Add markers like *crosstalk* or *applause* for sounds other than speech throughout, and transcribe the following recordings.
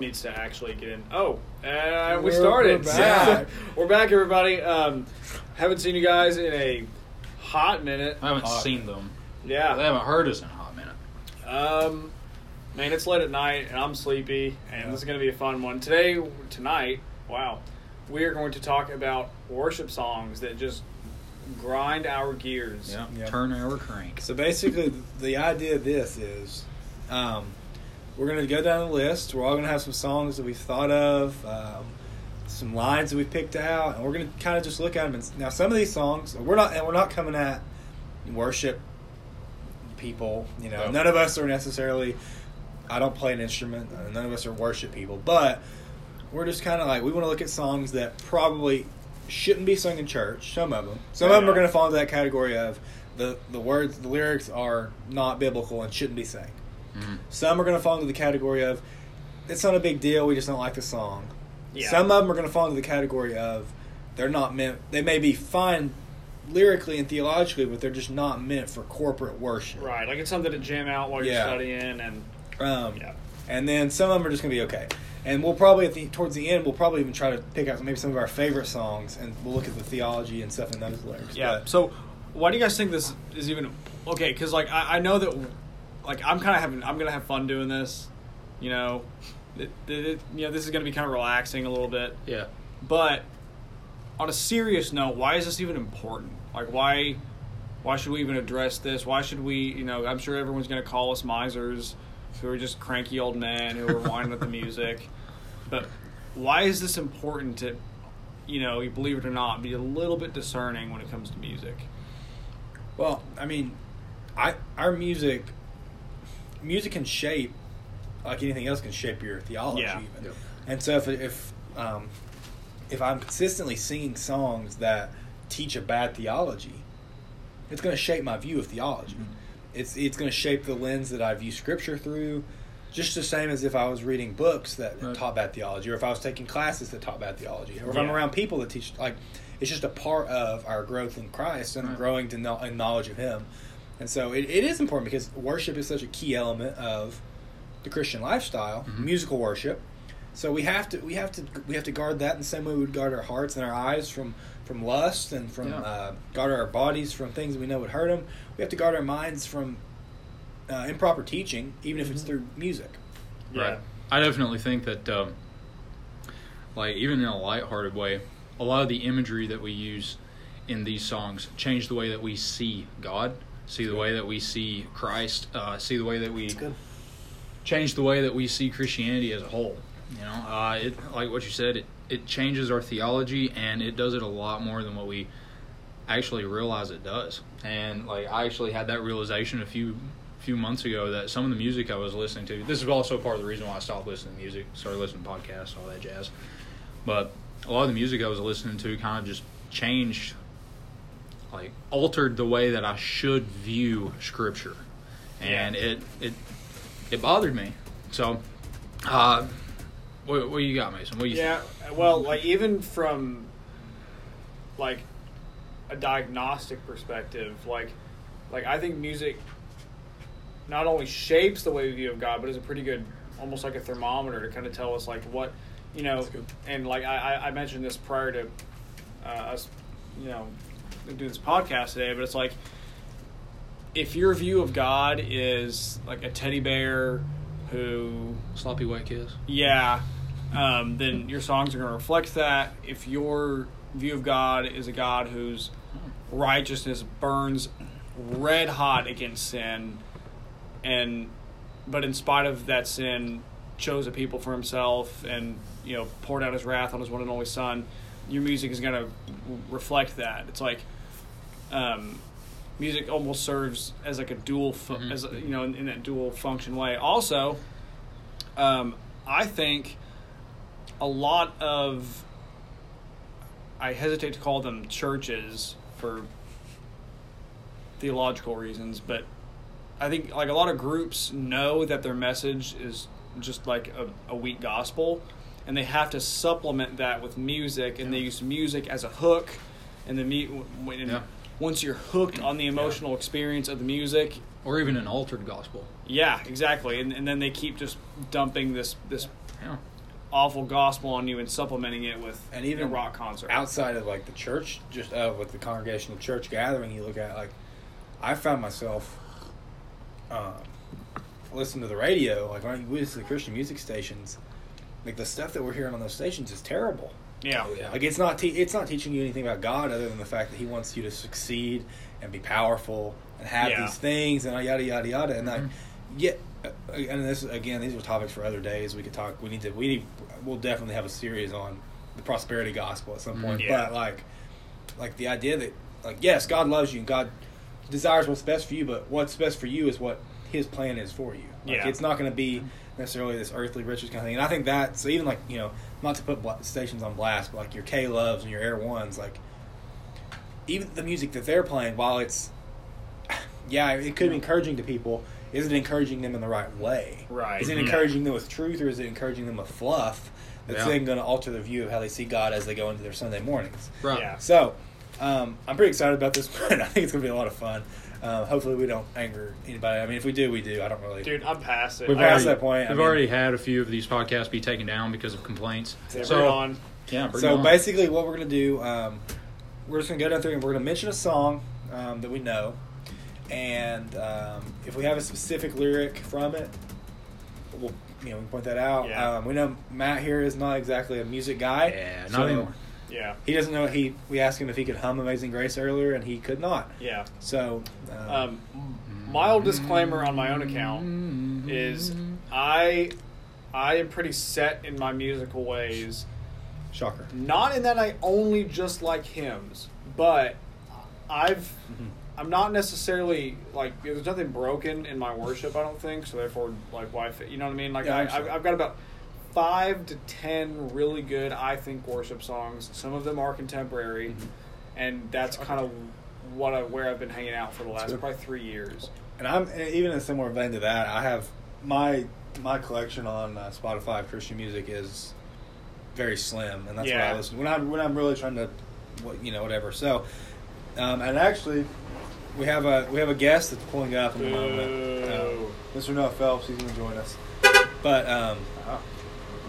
needs to actually get in. Oh, uh, we We're- started. we're back. *laughs* We're back, everybody. Um, haven't seen you guys in a hot minute. I haven't Hot. seen them. Yeah, they haven't heard us in a hot minute. Um, man, it's late at night and I'm sleepy, and Yeah. this is going to be a fun one today. Tonight, wow, we are going to talk about worship songs that just grind our gears. Yeah. Yeah. Turn our crank. So basically, the idea of this is um, we're going to go down the list. We're all going to have some songs that we've thought of, um, some lines that we've picked out, and we're going to kind of just look at them. And, now, some of these songs, we're not, and we're not coming at worship people. You know, No. none of us are necessarily. I don't play an instrument. uh, None of us are worship people, but we're just kind of like we want to look at songs that probably shouldn't be sung in church. Some of them, some of them are going to fall into that category of the the words, the lyrics are not biblical and shouldn't be sang. Mhm. Some are going to fall into the category of it's not a big deal. We just don't like the song. Yeah. Some of them are going to fall into the category of they're not meant. They may be fine lyrically and theologically, but they're just not meant for corporate worship. Right, like it's something to jam out while you're studying, and Um, yeah, and then some of them are just going to be okay. And we'll probably at the towards the end we'll probably even try to pick out maybe some of our favorite songs and we'll look at the theology and stuff in those lyrics. yeah. But- So, why do you guys think this is even okay? Because like I, I know that, like I'm kind of having, I'm gonna have fun doing this. You know, it, it, you know, this is gonna be kind of relaxing a little bit. Yeah. But on a serious note, why is this even important? Like, why, why should we even address this? Why should we? You know, I'm sure everyone's going to call us misers, who are just cranky old men who are whining at the music. But why is this important to, you know, you believe it or not, be a little bit discerning when it comes to music? Well, I mean, I our music, music can shape, like anything else, can shape your theology. Yeah. Even. Yep. And so if if um, if I'm consistently singing songs that teach a bad theology, it's going to shape my view of theology. Mhm. It's it's going to shape the lens that I view Scripture through. Just the same as if I was reading books that Right. taught bad theology, or if I was taking classes that taught bad theology, or if I'm around people that teach like it's just a part of our growth in Christ and Right. growing to know, in knowledge of Him. And so it, it is important because worship is such a key element of the Christian lifestyle, Mhm. musical worship. So we have to we have to we have to guard that in the same way we would guard our hearts and our eyes from from lust and from Yeah. uh, guard our bodies from things that we know would hurt them. We have to guard our minds from uh, improper teaching, even if it's Mhm. through music. Right. I definitely think that, um, like, even in a lighthearted way, a lot of the imagery that we use in these songs change the way that we see God, see the way that we see Christ, uh, see the way that we change the way that we see Christianity as a whole. You know, uh, it like what you said, it, it changes our theology, and it does it a lot more than what we actually realize it does. And like, I actually had that realization a few few months ago that some of the music I was listening to. This is also part of the reason why I stopped listening to music, started listening to podcasts, all that jazz. But a lot of the music I was listening to kind of just changed, like altered the way that I should view Scripture, and Yeah. it it it bothered me. So, uh, what, what you got, Mason? What you Yeah, well, like even from like a diagnostic perspective, like like I think music not only shapes the way we view of God, but is a pretty good, almost like a thermometer to kind of tell us like what you know. And like I, I- I mentioned this prior to uh, us, you know, doing this podcast today, but it's like if your view of God is like a teddy bear who sloppy white kiss? yeah, um, then your songs are going to reflect that. If your view of God is a God whose righteousness burns red hot against sin, and but in spite of that sin, chose a people for Himself, and you know poured out His wrath on His one and only Son, your music is going to reflect that. It's like. Um, music almost serves as like a dual, fu- Mhm. as a, you know, in, in that dual function way. Also, um, I think a lot of I hesitate to call them churches for theological reasons, but I think like a lot of groups know that their message is just like a, a weak gospel, and they have to supplement that with music, and they use music as a hook, and the mu- when Yeah. Once you're hooked on the emotional experience of the music, or even an altered gospel. Yeah, exactly. And, and then they keep just dumping this this Yeah. awful gospel on you and supplementing it with And even a rock concert. outside of like the church, just uh, with the congregational church gathering, you look at like, I found myself um, listening to the radio, like when we listen to Christian music stations, like the stuff that we're hearing on those stations is terrible. Yeah. Like it's not te- it's not teaching you anything about God other than the fact that He wants you to succeed and be powerful and have Yeah. these things and yada yada yada and like Mhm. yeah. uh, And this again, these are topics for other days. We could talk. We need to. We need. We'll definitely have a series on the prosperity gospel at some point. Mhm. Yeah. But like, like the idea that like yes, God loves you and God desires what's best for you, but what's best for you is what His plan is for you. Like, Yeah. it's not going to be necessarily this earthly riches kind of thing. And I think that so even like you know not to put bla- stations on blast, but like your K-LOVEs and your Air Ones, like even the music that they're playing, while it's *sighs* yeah, it could be encouraging to people. Is it encouraging them in the right way? Right. Is it Yeah. encouraging them with truth, or is it encouraging them with fluff? That's Yeah. then going to alter their view of how they see God as they go into their Sunday mornings. Right. Yeah. So, um, I'm pretty excited about this *laughs* one. I think it's going to be a lot of fun. Uh, hopefully, we don't anger anybody. I mean, if we do, we do. I don't really. Dude, I'm past it. We've I I already, that point. I We've mean- already had a few of these podcasts be taken down because of complaints. So, on. yeah, so on. basically, what we're going to do, um, we're just going to go down through and we're going to mention a song um, that we know, and um, if we have a specific lyric from it, we'll you know we can point that out. Yeah. Um, we know Matt here is not exactly a music guy. yeah, not so anymore. Yeah. He doesn't know. He we asked him if he could hum "Amazing Grace" earlier, and he could not. Yeah. So, um, Um, mild disclaimer on my own account is I I am pretty set in my musical ways. shocker. Not in that I only just like hymns, but I've Mhm. I'm not necessarily like there's nothing broken in my worship. I don't think so. Therefore, like why fit? You know what I mean? Like Yeah, I, I've, I've got about five to ten really good I think worship songs. Some of them are contemporary, Mhm. and that's kind of what I, where I've been hanging out for the last probably three years. And I'm even in a similar vein to that. I have my my collection on uh, Spotify of Christian music is very slim, and that's what I listen when I'm when I'm really trying to, what you know, whatever. So, um, and actually, we have a we have a guest that's pulling up in a moment. Boo. Um, Mr. Noah Phelps, he's going to join us. But um,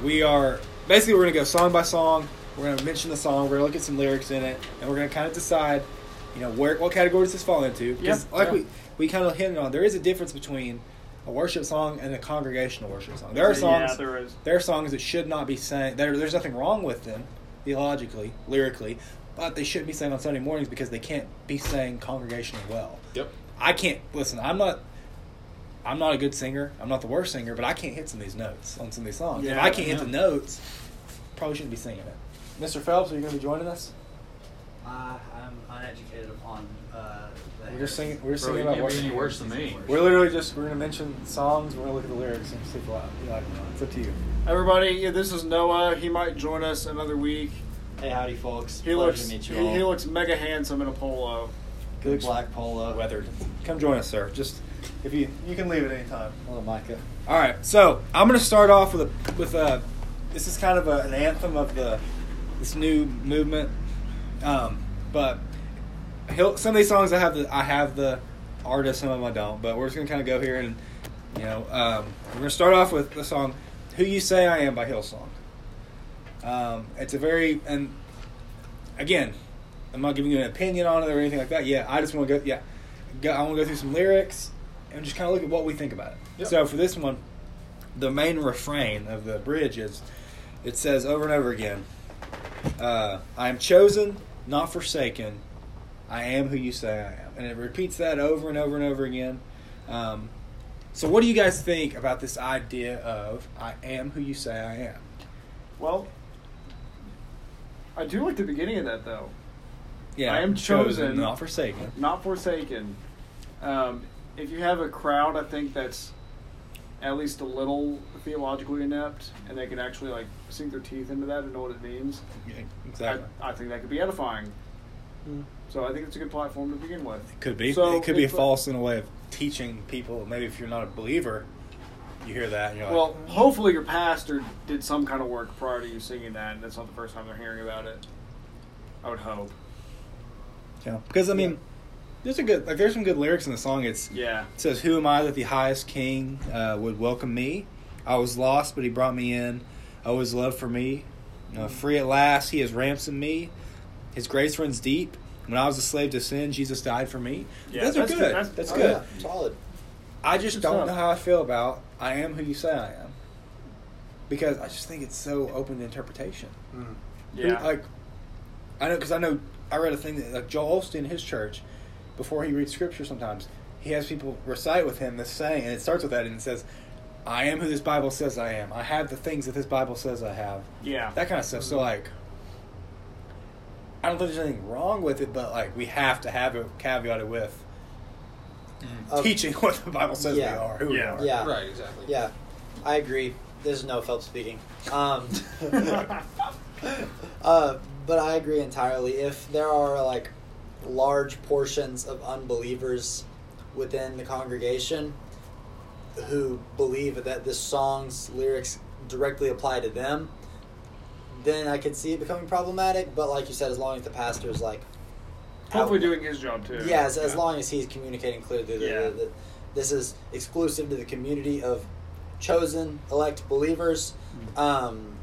we are basically we're going to go song by song. We're going to mention the song. We're going to look at some lyrics in it, and we're going to kind of decide, you know, where what category does this fall into? Because Yeah, like yeah. we we kind of hinted on, there is a difference between a worship song and a congregational worship song. There are songs. Yeah, there is. There are songs that should not be sang. There, there's nothing wrong with them, theologically, lyrically, but they shouldn't be sang on Sunday mornings because they can't be sang congregationally well. Yep. I can't listen. I'm not. I'm not a good singer. I'm not the worst singer, but I can't hit some of these notes on some of these songs. if I can't hit the notes, probably shouldn't be singing it. Mr. Phelps, are you going to be joining us? Uh, I'm uneducated upon. Uh, the We're just singing. We're just Bro, singing about can't worship. be any worse than me. We're literally just we're going to mention songs. We're going to look at the lyrics and see if you like you like them or not. It's up to you. Everybody, yeah, this is Noah. He might join us another week. Hey, howdy, folks. He Pleasure looks to meet he, you all. he looks mega handsome in a polo. Good black polo. Weathered. Come join us, sir. Just if you you can leave at any time. Hello, Micah. All right, so I'm going to start off with a with a. This is kind of a, an anthem of the this new movement, um, but he'll, some of these songs I have the I have the artist, some of them I don't. But we're just going to kind of go here and you know um, we're going to start off with the song "Who You Say I Am" by Hillsong. Um, it's a very and again, I'm not giving you an opinion on it or anything like that. Yeah, I just want to go. Yeah, go, I want to go through some lyrics and just kind of look at what we think about it. Yep. So for this one, the main refrain of the bridge is, it says over and over again, uh, "I am chosen, not forsaken. I am who you say I am," and it repeats that over and over and over again. Um, so, what do you guys think about this idea of "I am who you say I am"? Well, I do like the beginning of that though. Yeah, I am chosen. not forsaken. Not forsaken. Um, if you have a crowd, I think that's at least a little theologically inept, and they can actually like sink their teeth into that and know what it means. Yeah, exactly. I, I think that could be edifying. Mm. So I think it's a good platform to begin with. It Could be. So it could be if- false in a way of teaching people. Maybe if you're not a believer, you hear that and you're like, Well, hopefully your pastor did some kind of work prior to you singing that, and that's not the first time they're hearing about it. I would hope. Yeah, because I mean, there's a good like there's some good lyrics in the song. It's Yeah. It says, "Who am I that the highest King uh, would welcome me? I was lost, but He brought me in. Oh, His love for me, uh, free at last. He has ransomed me. His grace runs deep. When I was a slave to sin, Jesus died for me. Yeah, Those are that's good. good. That's, That's- Oh, good. yeah, solid. I just don't stuff. know how I feel about "I am who you say I am," because I just think it's so open to interpretation. Yeah. Like, I know because I know I read a thing that like Joel Osteen in his church, before he reads scripture, sometimes he has people recite with him this saying, and it starts with that, and it says, "I am who this Bible says I am. I have the things that this Bible says I have." yeah. That kind of stuff. So like, I don't think there's anything wrong with it, but like we have to have it caveated with Uh, teaching what the Bible says yeah. we are, who Yeah. we are. Yeah. Right, exactly. Yeah, I agree. This is Noah Phelps speaking. Um, *laughs* *laughs* uh, but I agree entirely. If there are like large portions of unbelievers within the congregation who believe that this song's lyrics directly apply to them, then I could see it becoming problematic. But like you said, as long as the pastor is like Hopefully out- doing his job too. yeah, as, as long as he's communicating clearly that, Yeah. that, that this is exclusive to the community of chosen elect believers. Mm-hmm. Um,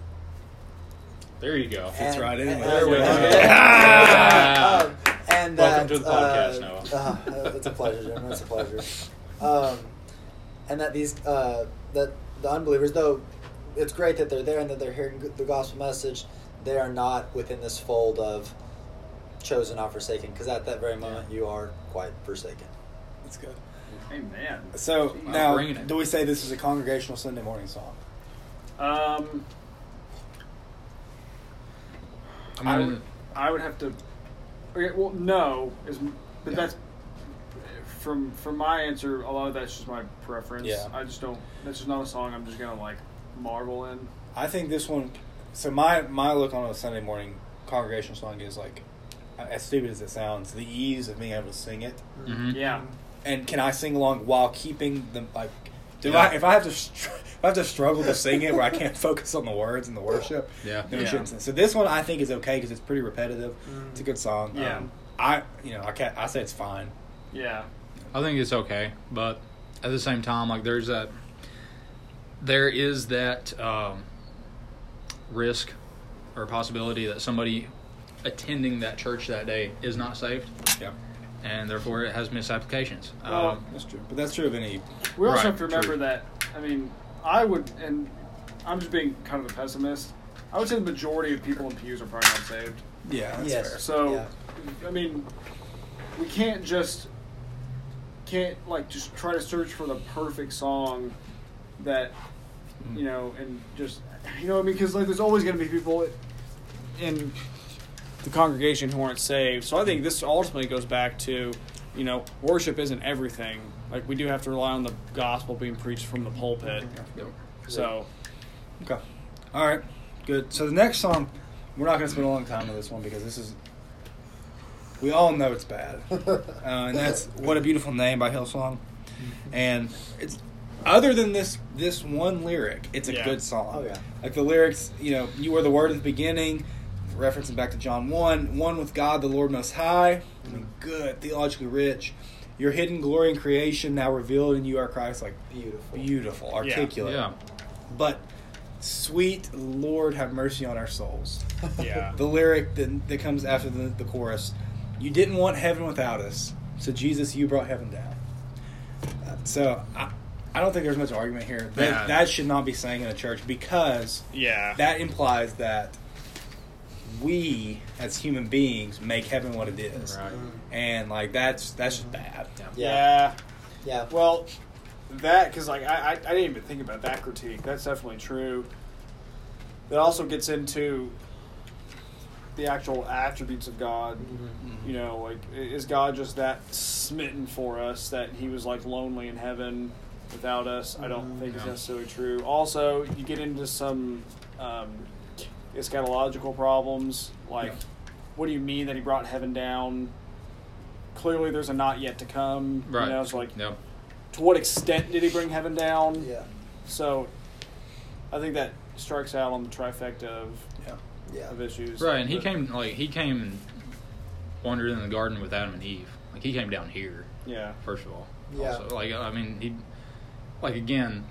There you go. Fits and- right in and- There we and- go. and- *laughs* um, and Welcome that, to the podcast, uh, Noah. uh, it's a pleasure, Jim. It's a pleasure. Um, and that these uh, that the unbelievers, though, it's great that they're there and that they're hearing the gospel message. They are not within this fold of chosen, not forsaken, because at that very moment you are quite forsaken. That's good. Amen. So Jeez. now, do we say this is a congregational Sunday morning song? Um, I I would, I would have to. Okay, well, no is, but Yeah. that's from from my answer. A lot of that's just my preference. Yeah. I just don't. That's just not a song I'm just gonna like marvel in. I think this one. So my my look on a Sunday morning congregational song is like, as stupid as it sounds, the ease of being able to sing it, mhm. Yeah. and can I sing along while keeping the like. Do Yeah. I if I have to str- if I have to struggle to sing it where I can't *laughs* focus on the words and the worship? Yeah. then Yeah. So this one I think is okay because it's pretty repetitive. It's a good song. Yeah. Um, I you know I can't I say it's fine. Yeah. I think it's okay, but at the same time, like there's that, there is that um, risk or possibility that somebody attending that church that day is not saved, Yeah, and therefore it has misapplications. Well, um, that's true. But that's true of any. We also Right, have to remember true. that. I mean, I would, and I'm just being kind of a pessimist. I would say the majority of people in pews are probably not saved. Yeah, that's Yes. fair. So, Yeah. I mean, we can't just can't like just try to search for the perfect song that Mm-hmm. you know, and just you know, I mean, because like there's always going to be people in the congregation who aren't saved. So I think this ultimately goes back to, you know, worship isn't everything. Like we do have to rely on the gospel being preached from the pulpit. So Okay. All right. Good. So the next song, we're not going to spend a long time on this one because this is. We all know it's bad, *laughs* uh, and that's "What a Beautiful Name" by Hillsong, and it's other than this this one lyric, it's a Yeah. good song. Oh, yeah. Like the lyrics, you know, you were the word at the beginning, referencing back to John one, one with God, the Lord Most High. I mean, good, theologically rich. Your hidden glory in creation now revealed in you are Christ, like Beautiful. beautiful, articulate yeah, but sweet Lord, have mercy on our souls. *laughs* yeah, The lyric that, that comes after the, the chorus You didn't want heaven without us, so Jesus, you brought heaven down. Uh, so I, I don't think there's much argument here. That, Yeah. that should not be sang in a church because yeah, that implies that we, as human beings, make heaven what it is. right. And like that's that's just bad. yeah. Yeah. Well, that because like I, I I didn't even think about that critique. That's definitely true. That also gets into the actual attributes of God. Mm-hmm. You know, like is God just that smitten for us that He was like lonely in heaven without us? I don't think it's No. necessarily true. Also, you get into some um, eschatological problems. Like, Yeah. what do you mean that He brought heaven down? Clearly, there's a not yet to come. Right. You know, it's like Yep. to what extent did he bring heaven down? Yeah. So I think that strikes out on the trifecta of, Yeah. Yeah. of issues. Right, and he But- came like he came and wandered in the garden with Adam and Eve. Like he came down here Yeah. first of all. Yeah. Also, like I mean, he, like again,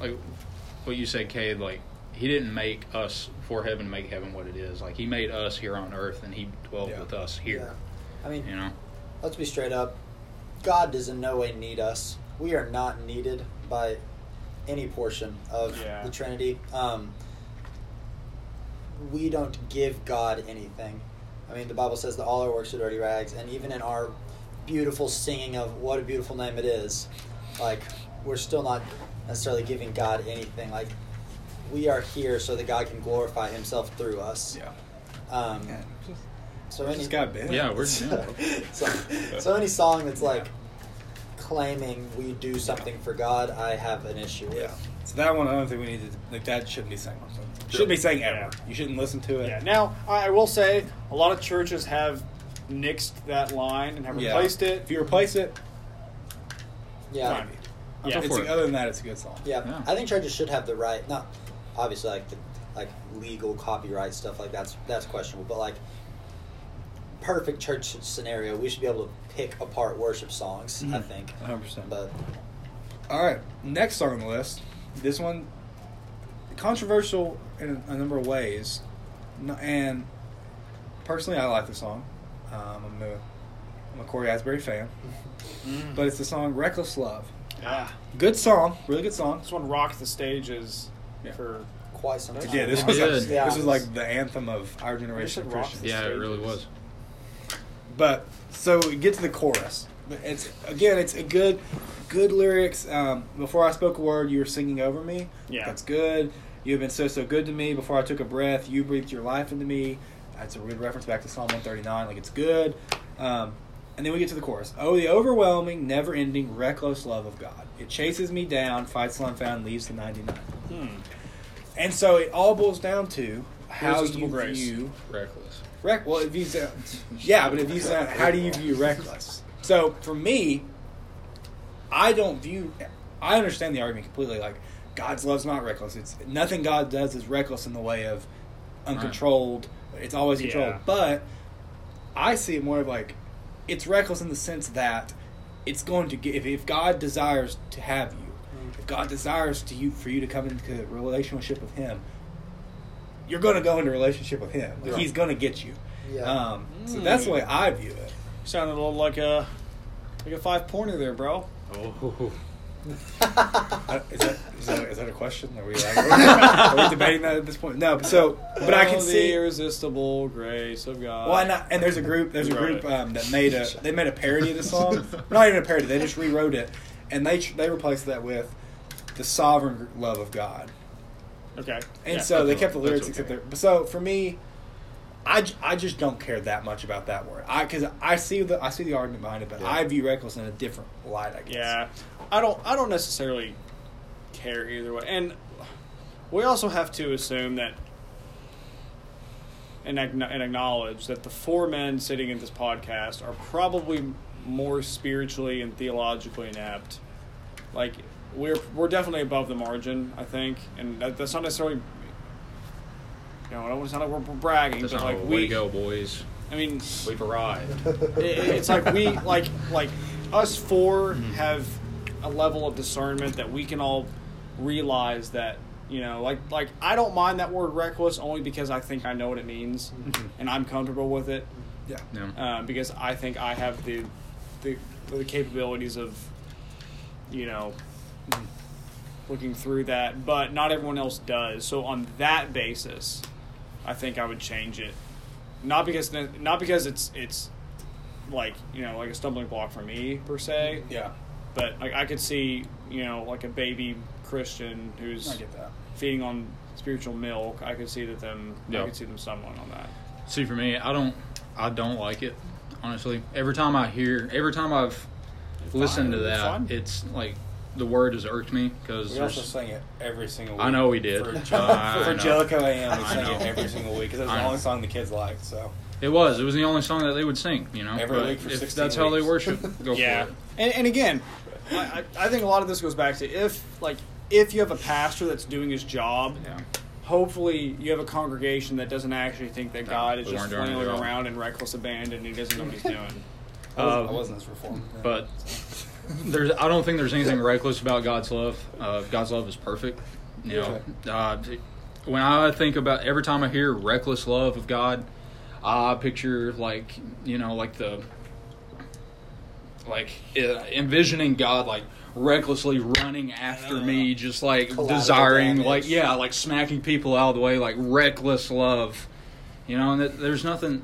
like what you said, Cade. Like he didn't make us for heaven to make heaven what it is. Like he made us here on earth, and he dwelt Yeah. with us here. Yeah. I mean, You know. let's be straight up. God does in no way need us. We are not needed by any portion of Yeah. the Trinity. Um, we don't give God anything. I mean, the Bible says that all our works are dirty rags, and even in our beautiful singing of what a beautiful name it is, like we're still not necessarily giving God anything. Like we are here so that God can glorify Himself through us. Yeah. Um, Yeah, so we any just got bit. Yeah, we're *laughs* so, so, so any song that's like claiming we do something for God, I have an issue with. Yeah. So that one, I don't think we need to. Like that shouldn't be sang on something. Shouldn't be sang ever. Yeah. You shouldn't listen to it. Yeah. Now, I I will say a lot of churches have nixed that line and have Yeah. it. If you replace it, Yeah. fine. Yeah. It's, other than that, it's a good song. Yeah. Yeah. I think churches should have the right. Not obviously like the like legal copyright stuff like that's that's questionable, but like perfect church scenario, we should be able to pick apart worship songs. I Mhm. think. 100%. But All right, next song on the list. This one, controversial in a number of ways, and personally, I like the song. Um, I'm a I'm a Cory Asbury fan, Mm. but it's the song "Reckless Love." yeah, Good song, really good song. this one rocked the stages Yeah. for. quite some time. Yeah, this was like. Yeah. this was like the anthem of our generation of Christians. the Yeah, it really was. But so we get to the chorus. It's again, it's a good, good lyrics. Um, before I spoke a word, you were singing over me. Yeah. that's good. You have been so so good to me. Before I took a breath, you breathed your life into me. That's a good reference back to Psalm one thirty nine. Like it's good. Um, and then we get to the chorus. Oh, the overwhelming, never ending, reckless love of God. It chases me down, fights till I'm found, leaves the ninety nine. Hmm. And so it all boils down to how you grace. view Reckless. Rec- well, if you say, yeah, but if you say, how do you view reckless? So for me, I don't view. I understand the argument completely. Like God's love's not reckless. It's nothing God does is reckless in the way of uncontrolled. It's always controlled. Yeah. But I see it more of like it's reckless in the sense that it's going to get if, if God desires to have you, if God desires to you for you to come into a relationship with Him, you're going to go into a relationship with Him. Like, Yeah. He's going to get you. Yeah. Um, so that's the way I view it. Sounded a little like a like a five pointer there, bro. Oh. *laughs* *laughs* Uh, Is that, is that, is that a question? Are we, like, *laughs* are we debating that at this point? No, but so, but I can the see. irresistible grace of God. Well, and, I, and there's a group. There's a group um, that made a. They made a parody of the song. *laughs* Not even a parody. They just rewrote it, and they they replaced that with the sovereign love of God. Okay. And Yeah. so they kept the lyrics that's except there. So for me, I, j- I just don't care that much about that word. I because I see the I see the argument behind it, but Yeah. I view reckless in a different light. I guess. Yeah, I don't. I don't necessarily care either way, and we also have to assume that and, and acknowledge that the four men sitting in this podcast are probably more spiritually and theologically inept. Like we're we're definitely above the margin, I think, and that, that's not necessarily. You know, I don't want to sound like we're, we're bragging, That's but like way we to go, boys. I mean, We've arrived. *laughs* it- it's like we like like us 4 Mm-hmm. have a level of discernment that we can all realize that you know like like I don't mind that word reckless only because I think I know what it means and I'm comfortable with it Yeah. Yeah. uh, because I think I have the the the capabilities of you know looking through that but not everyone else does so on that basis I think I would change it not because not because it's it's like you know like a stumbling block for me per se Yeah. but like I could see you know like a baby Christian who's I get that. feeding on spiritual milk I could see that them I could see them stumbling on that See, for me, I don't, I don't like it. Honestly, every time I hear, every time I've listened to that, fine. it's like the word has irked me because We also sang it every single week. I know we did. For, *laughs* I for. Jellicoe AM, we I sang it know. every single week because it was I the know. only song the kids liked. So it was. It was the only song that they would sing. You know, Every But week for if 16 that's how they worship. *laughs* Go yeah for it. and, and again I, I I think a lot of this goes back to if like if you have a pastor that's doing his job Yeah. hopefully you have a congregation that doesn't actually think that No, God is just weren't doing it flailing around in reckless abandon and he doesn't know what he's *laughs* doing I wasn't, Uh, I wasn't as reformed. but- so. There's I don't think there's anything reckless about God's love. Uh, God's love is perfect. You know, uh, when I think about every time I hear reckless love of God, I picture like you know like the like uh, envisioning God like recklessly running after me, just like desiring like yeah like smacking people out of the way like reckless love. You know, and that, there's nothing.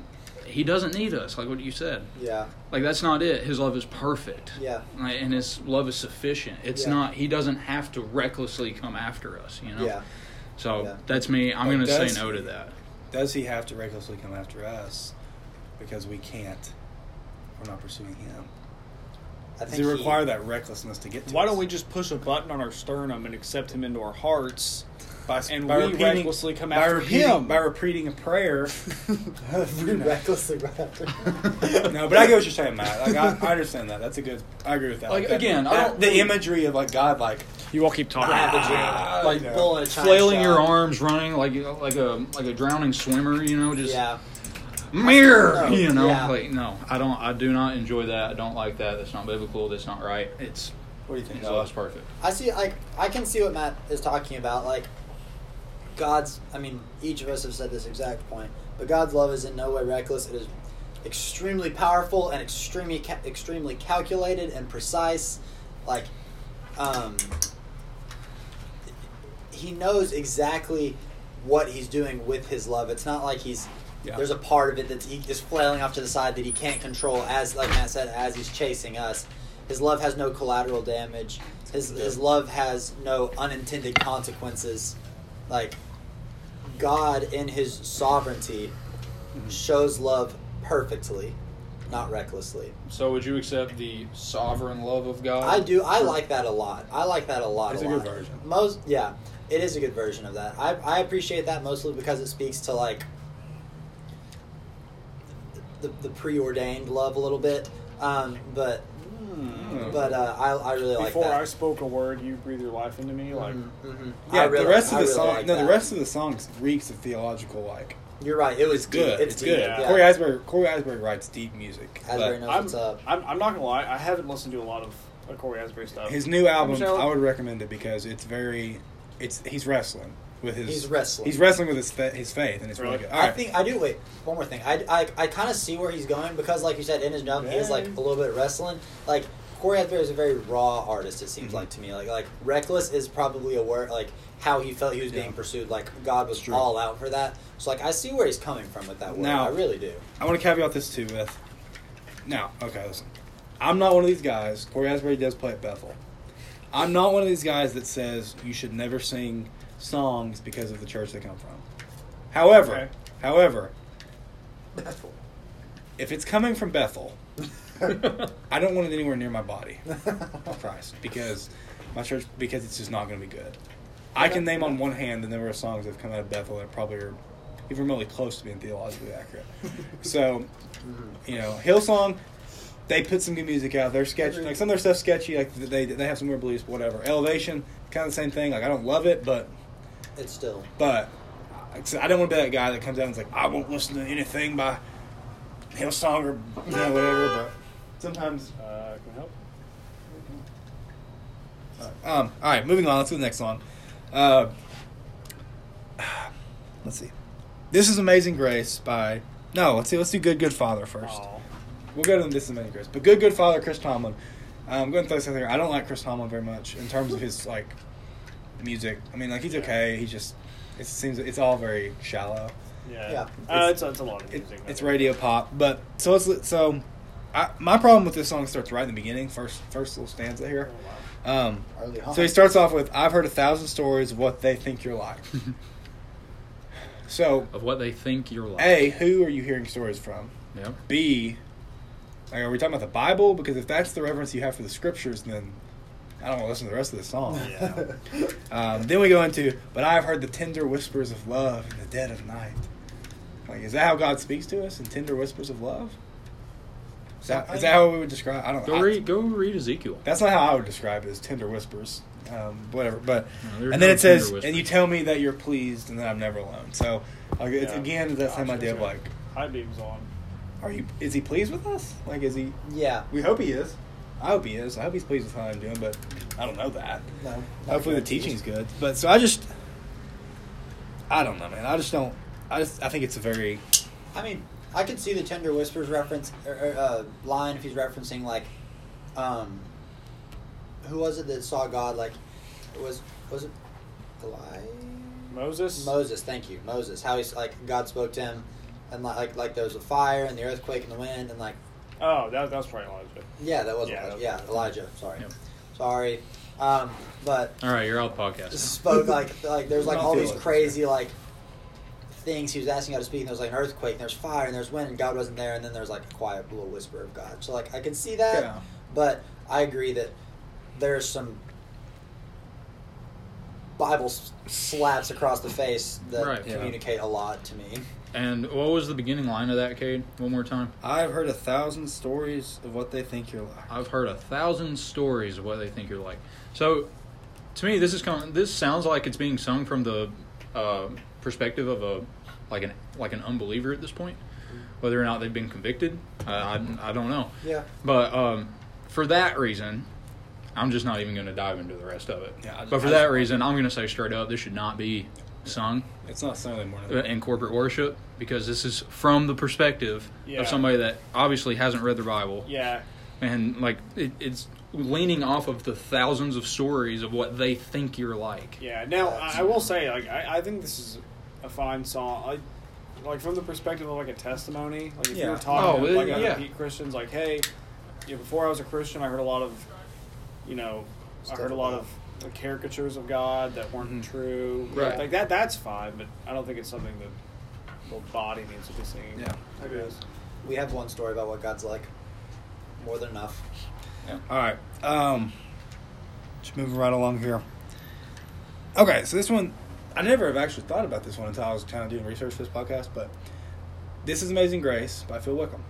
He doesn't need us, like what you said. Yeah. Like that's not it. His love is perfect. Yeah. Like, and his love is sufficient. It's Yeah. not. He doesn't have to recklessly come after us. You know. Yeah. So Yeah. that's me. I'm But going to say no to that. Does he have to recklessly come after us because we can't? We're not pursuing him. I Does think he he- require that recklessness to get to Why us? don't we just push a button on our sternum and accept him into our hearts? By, and by we repeating, recklessly come by after repeating, him? by repeating a prayer? *laughs* We recklessly run after. *laughs* no, but I get what you're saying, Matt. Like I, I understand that. That's a good. I agree with that. Like, that- again, I that- don't the imagery of like God, like You all keep talking. Ravaging, Ah, like you know. bull in Flailing your arms, running like like a like a drowning swimmer. You know, just Yeah. mirror. No, you know, yeah. like no, I don't. I do not enjoy that. I don't like that. That's not biblical. That's not right. It's what do you think? His Noah? love's perfect. I see. Like, I can see what Matt is talking about. Like, God's. I mean, each of us have said this exact point, but God's love is in no way reckless. It is extremely powerful and extremely, ca- extremely calculated and precise. Like, um, he knows exactly what he's doing with his love. It's not like he's. Yeah. There's a part of it that he is flailing off to the side that he can't control, as like Matt said, as he's chasing us. His love has no collateral damage. His his love has no unintended consequences. Like God in his sovereignty shows love perfectly, not recklessly. So would you accept the sovereign love of God? I do. I like that a lot. I like that a lot. It's a a good lot. version. Most, yeah, it is a good version of that. I I appreciate that mostly because it speaks to like the the preordained love a little bit. Um, but But uh, I I really like Before that. I spoke a word, you breathe your life into me. Like, Mhm, mhm. Yeah, really- the rest of the really song. like no, the rest of the songs reeks of theological. Like You're right. It was it's good. Deep. It's, deep, good. Yeah. Cory Asbury. Cory Asbury writes deep music. Asbury knows I'm, what's up. I'm, I'm not gonna lie. I haven't listened to a lot of uh, Cory Asbury stuff. his new album, Michelle? I would recommend it because it's very. It's he's wrestling with his. He's wrestling. He's wrestling with his fa- his faith, and it's really, Really? good. All I right. think I do. Wait, one more thing. I, I, I kind of see where he's going because, like you said, in his jump, he is like a little bit wrestling. Like Cory Asbury is a very raw artist. It seems Mhm. like to me. Like like reckless is probably a word like how he felt he was being pursued. Like God was true. all out for that. So like I see where he's coming from with that word. Now- I really do. I want to caveat this too with. Now, okay, listen. I'm not one of these guys. Cory Asbury does play at Bethel. I'm not one of these guys that says you should never sing songs because of the church they come from. However, Okay. however, Bethel. if it's coming from Bethel, *laughs* I don't want it anywhere near my body of *laughs* Christ because my church because it's just not going to be good. I can name on one hand the number of songs that have come out of Bethel that probably are even remotely close to being theologically accurate. *laughs* So, mm-hmm. you know, Hillsong, they put some good music out. They're sketchy. Like some of their stuff's sketchy. Like they they have some weird beliefs, whatever. Elevation, kind of the same thing. Like I don't love it, but It's still but I don't want to be that guy that comes out and is like, I won't listen to anything by Hillsong or you know whatever. But sometimes uh, can I help? Um, all right, moving on. Let's do the next song. Uh, let's see. This is Amazing Grace by. No, let's see. Let's do Good Good Father first. Aw. We'll go to This is Amazing Grace, but Good Good Father, Chris Tomlin. Um, I'm going to throw something here. I don't like Chris Tomlin very much in terms of his like music. I mean, like he's okay. He just it seems it's all very shallow. Yeah. Yeah. Uh, it's, it's a lot of It, music. it's radio pop, but so let's so. I, my problem with this song starts right in the beginning. First, first little stanza here. Oh, wow. Um, so he starts off with, "I've heard a thousand stories of what they think you're like." *laughs* so, of what they think you're like. a, who are you hearing stories from? Yeah. B, like, are we talking about the Bible? Because if that's the reverence you have for the scriptures, then I don't want to listen to the rest of the song. Yeah. *laughs* Um, then we go into, but I have heard the tender whispers of love in the dead of night. Like, is that how God speaks to us in tender whispers of love? Is that, is that how we would describe? I don't. Go I- Go read Ezekiel. That's not how I would describe it as tender whispers. Um, whatever. But No, and then no it says, whispers. and you tell me that you're pleased and that I'm never alone. So like, it's Yeah. again that same Gosh, idea of like, High beams on. are you? Is he pleased with us? Like, is he? Yeah. We hope he is. I hope he is. I hope he's pleased with how I'm doing, but I don't know that. No. Hopefully the teaching's good. But so I just, I don't know, man. I just don't. I just I think it's a very I mean, I could see the tender whispers reference or, or, uh, line if he's referencing like, um, who was it that saw God? Like, it was was it Eli? Moses. Moses. Thank you, Moses. How he's like God spoke to him, and like like, like there was a fire and the earthquake and the wind and like Oh, that, that was probably Elijah. yeah, that was Yeah, Elijah. that Yeah, was- Elijah. Sorry, Yep. sorry. Um, but All right, you're out podcast. spoke like like there's like all these crazy like things he was asking God to speak and there was like an earthquake and there's fire and there's wind and God wasn't there and then there's like a quiet little whisper of God. So like I can see that, Yeah. but I agree that there's some Bible slaps across the face that Right. Yeah. communicate a lot to me. And what was the beginning line of that, Cade? One more time. I've heard a thousand stories of what they think you're like. I've heard a thousand stories of what they think you're like. So, to me, this is kind of, this sounds like it's being sung from the uh, perspective of a like an like an unbeliever at this point. Whether or not they've been convicted, uh, I I don't know. Yeah. But um, for that reason, I'm just not even going to dive into the rest of it. Yeah, just- but for I that reason, I'm going to say straight up, this should not be sung It's not Sunday morning. uh, in corporate worship because this is from the perspective Yeah. of somebody that obviously hasn't read the Bible Yeah. and like it, it's leaning off of the thousands of stories of what they think you're like. Yeah. Now I, I will say, like, I, I think this is a fine song. Like, like from the perspective of like a testimony. Like if you Yeah. were talking Oh, to like yeah. other pe- Christians, like, hey, yeah, before I was a Christian, I heard a lot of, you know, I heard a lot of the caricatures of God that weren't Mhm. true. Right. Like that. That's fine, but I don't think it's something that the body needs to be singing. Yeah. I guess. We have one story about what God's like. More than enough. Yeah. All right. Um, just moving right along here. Okay, so this one, I never have actually thought about this one until I was kind of doing research for this podcast, but this is Amazing Grace by Phil Wickham.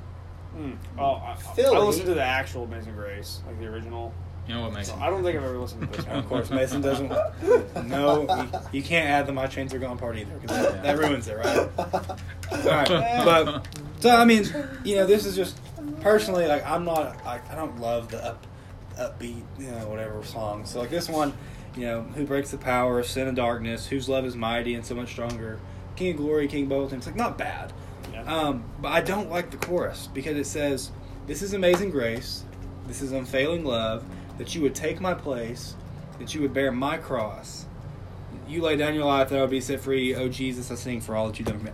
Mm. Oh, I, Philly? I listened to the actual Amazing Grace, like the original. You know what, Mason? I don't think I've ever listened to this one. of course, Mason doesn't. *laughs* No, you, you can't add the My Chains Are Gone part either because that, that ruins it, right? *laughs* All right, but so I mean, you know, this is just personally like I'm not like I don't love the up upbeat you know whatever song. So like this one, you know, who breaks the power of sin and darkness, whose love is mighty and so much stronger, King of Glory, King of Bolton. It's like not bad, Yeah. um, but I don't like the chorus because it says, "This is amazing grace, this is unfailing love, that you would take my place, that you would bear my cross." You lay down your life that I would be set free. Oh Jesus, I sing for all that you've done for me.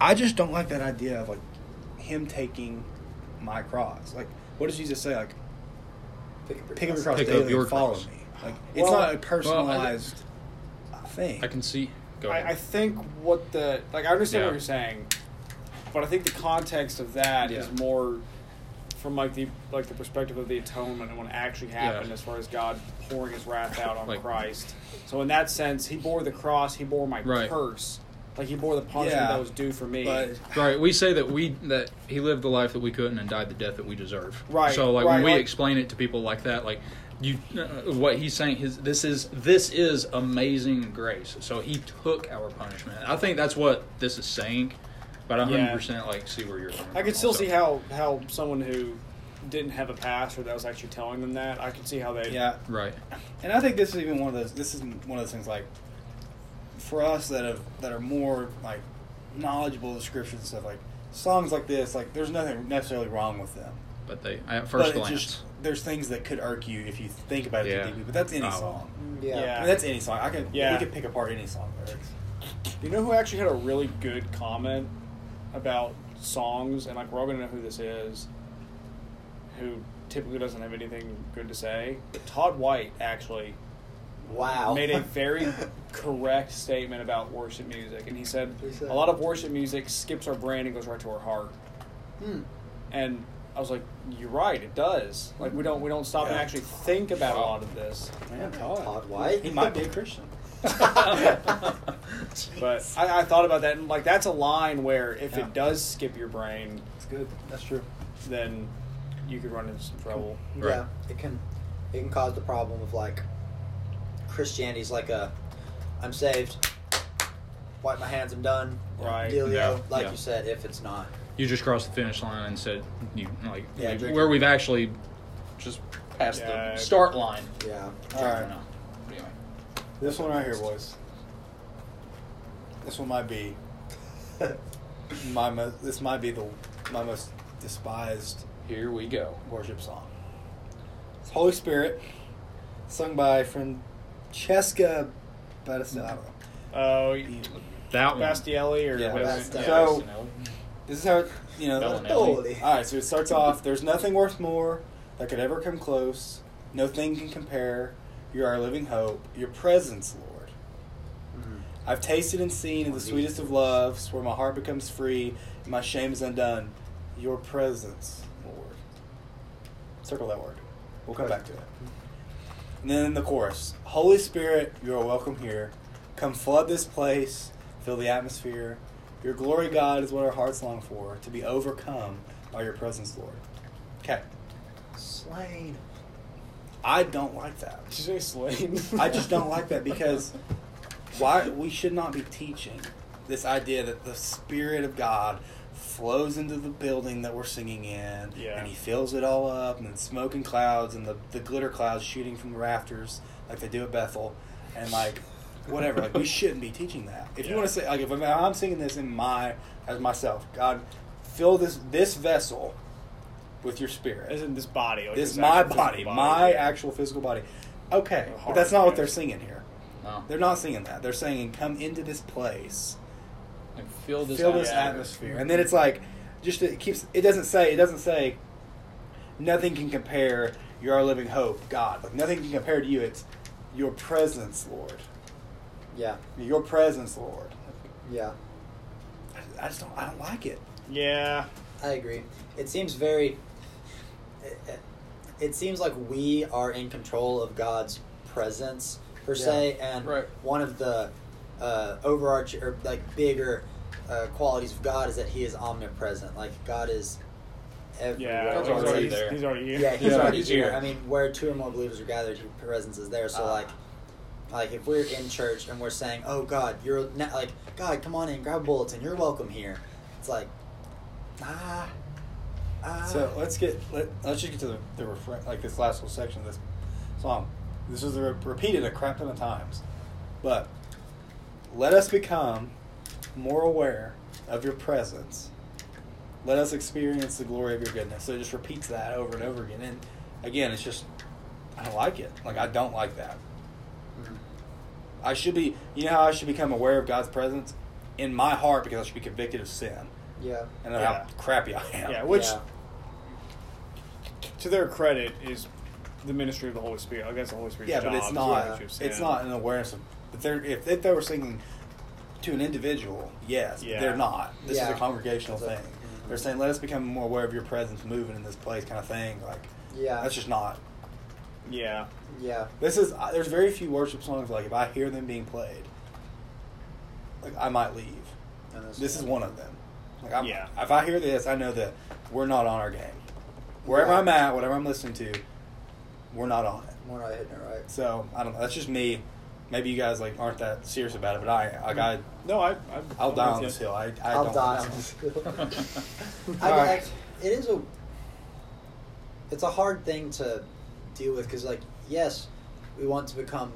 I just don't like that idea of like him taking my cross. Like, what does Jesus say? Like, Pick up your pick up your cross. cross Pick up daily your and follow cross. me. Like, it's Well- not a personalized thing. I can see. Go ahead. I, I think what the like I understand Yeah. what you're saying, but I think the context of that is Yeah. more from like the like the perspective of the atonement and what actually happened Yeah. as far as God pouring His wrath out on Like- Christ. So in that sense, He bore the cross. He bore my Right. curse. Like He bore the punishment Yeah. that was due for me. but Right, we say that we that he lived the life that we couldn't and died the death that we deserve. Right, So like right, when we like- explain it to people like that, like you, uh, what he's saying his this is this is amazing grace. So he took our punishment. I think that's what this is saying, but I Yeah. hundred percent like see where you're. Coming I from could still also. see how how someone who didn't have a pastor that was actually telling them that. I could see how they. yeah, Right. and I think this is even one of those. This is one of those things like for us that have that are more like knowledgeable of the and stuff. Like songs like this, like there's nothing necessarily wrong with them. But they at first it's glance. just there's things that could irk you if you think about it Yeah. too deeply. But that's any Oh. song. Yeah. Yeah. I mean, that's any song. I can. Yeah. We could pick apart any song lyrics. You know who actually had a really good comment about songs, and like we're all gonna know who this is, who typically doesn't have anything good to say. But Todd White actually Wow. made a *laughs* very correct statement about worship music, and he said he said? a lot of worship music skips our brain and goes right to our heart. Hmm. And I was like, "You're right, it does. Like we don't we don't stop and actually think about a lot of this." Man, Todd White. He might be a Christian. *laughs* But I, I thought about that, and like that's a line where if Yeah. it does skip your brain, It's good. That's true. then you could run into some trouble. Yeah, it can it can cause the problem of like Christianity's like a I'm saved. wipe my hands, I'm done. Right. Dealio, Yeah, like yeah. you said, if it's not. You just crossed the finish line and said you like Yeah, we- where we've actually just passed Yeah. the start line. Yeah. All right. Anyway. This one right here, boys. This one might be *laughs* my mo- this might be the my most despised Here we go. worship song. It's Holy Spirit, sung by Francesca Battistelli. Oh, That one. Bastielli or Yeah. whatever. Bastielli. So this is how it, you know. Battistelli. All right, so it starts off. There's nothing worth more that could ever come close. No thing can compare. You're our living hope. Your presence, Lord. Mhm. I've tasted and seen of the sweetest of loves, where my heart becomes free and my shame is undone. Your presence, Lord. Circle that word. We'll come back to it. And then in the chorus Holy Spirit, you are welcome here. Come flood this place, fill the atmosphere. Your glory, God, is what our hearts long for, to be overcome by your presence, Lord. Okay. Slain. I don't like that. Did you say Slade? *laughs* I just don't like that because why we should not be teaching this idea that the spirit of God flows into the building that we're singing in Yeah. and he fills it all up and then smoke and clouds and the, the glitter clouds shooting from the rafters like they do at Bethel and like whatever like we shouldn't be teaching that if you want to say like if I'm, I'm singing this in my as myself God fill this this vessel with your spirit As in this body. Like this this my actual body, my yeah. actual physical body. Okay, The but that's not what they're singing here. No. They're not singing that. They're saying, "Come into this place, And fill this fill this atmosphere. atmosphere," and then it's like, just it keeps. It doesn't say. It doesn't say. Nothing can compare. You're our living hope, God. Like nothing can compare to you. It's your presence, Lord. Yeah. Your presence, Lord. Yeah. I, I just don't. I don't like it. Yeah. I agree. It seems very. It, it- it seems like we are in control of God's presence per se, and Right. one of the uh, overarching or like bigger uh, qualities of God is that He is omnipresent. Like God is everywhere. Yeah. He's already already, there. he's already here. Yeah, he's Yeah, already he's here. here. I mean, where two or more believers are gathered, His presence is there. So Ah. like, like if we're in church and we're saying, "Oh God, you're na- like God, come on in, grab a bulletin, you're welcome here," it's like, ah, ah. So let's get let, let's just get to the, the like this last little section of this song. This re- repeated a crap ton of times, but let us become more aware of your presence. Let us experience the glory of your goodness. So it just repeats that over and over again. And again, it's just I don't like it. Like I don't like that. I should be. You know how I should become aware of God's presence in my heart because I should be convicted of sin yeah, and Yeah. how crappy I am. Yeah, which Yeah. to their credit is the ministry of the Holy Spirit. I guess the Holy Spirit's Yeah, job. but it's not. convict you sin. It's not an awareness of. If they're if, if they were singing to an individual, yes, but Yeah. they're not. This is a congregational That's a- thing. mhm. They're saying, "Let us become more aware of your presence, moving in this place," kind of thing. Like yeah, that's just not. Yeah. yeah, This is. uh, There's very few worship songs like if I hear them being played, like I might leave. This- This is one of them. Like I'm, Yeah. if I hear this, I know that we're not on our game. Wherever Yeah. I'm at, whatever I'm listening to, we're not on it. We're not hitting it right. So I don't know. That's just me. Maybe you guys like aren't that serious about it, but I like I No, I. I I'll die on this hill. I, I I'll don't die. know. *laughs* I, All I, right. it is a. It's a hard thing to deal with because, like, yes, we want to become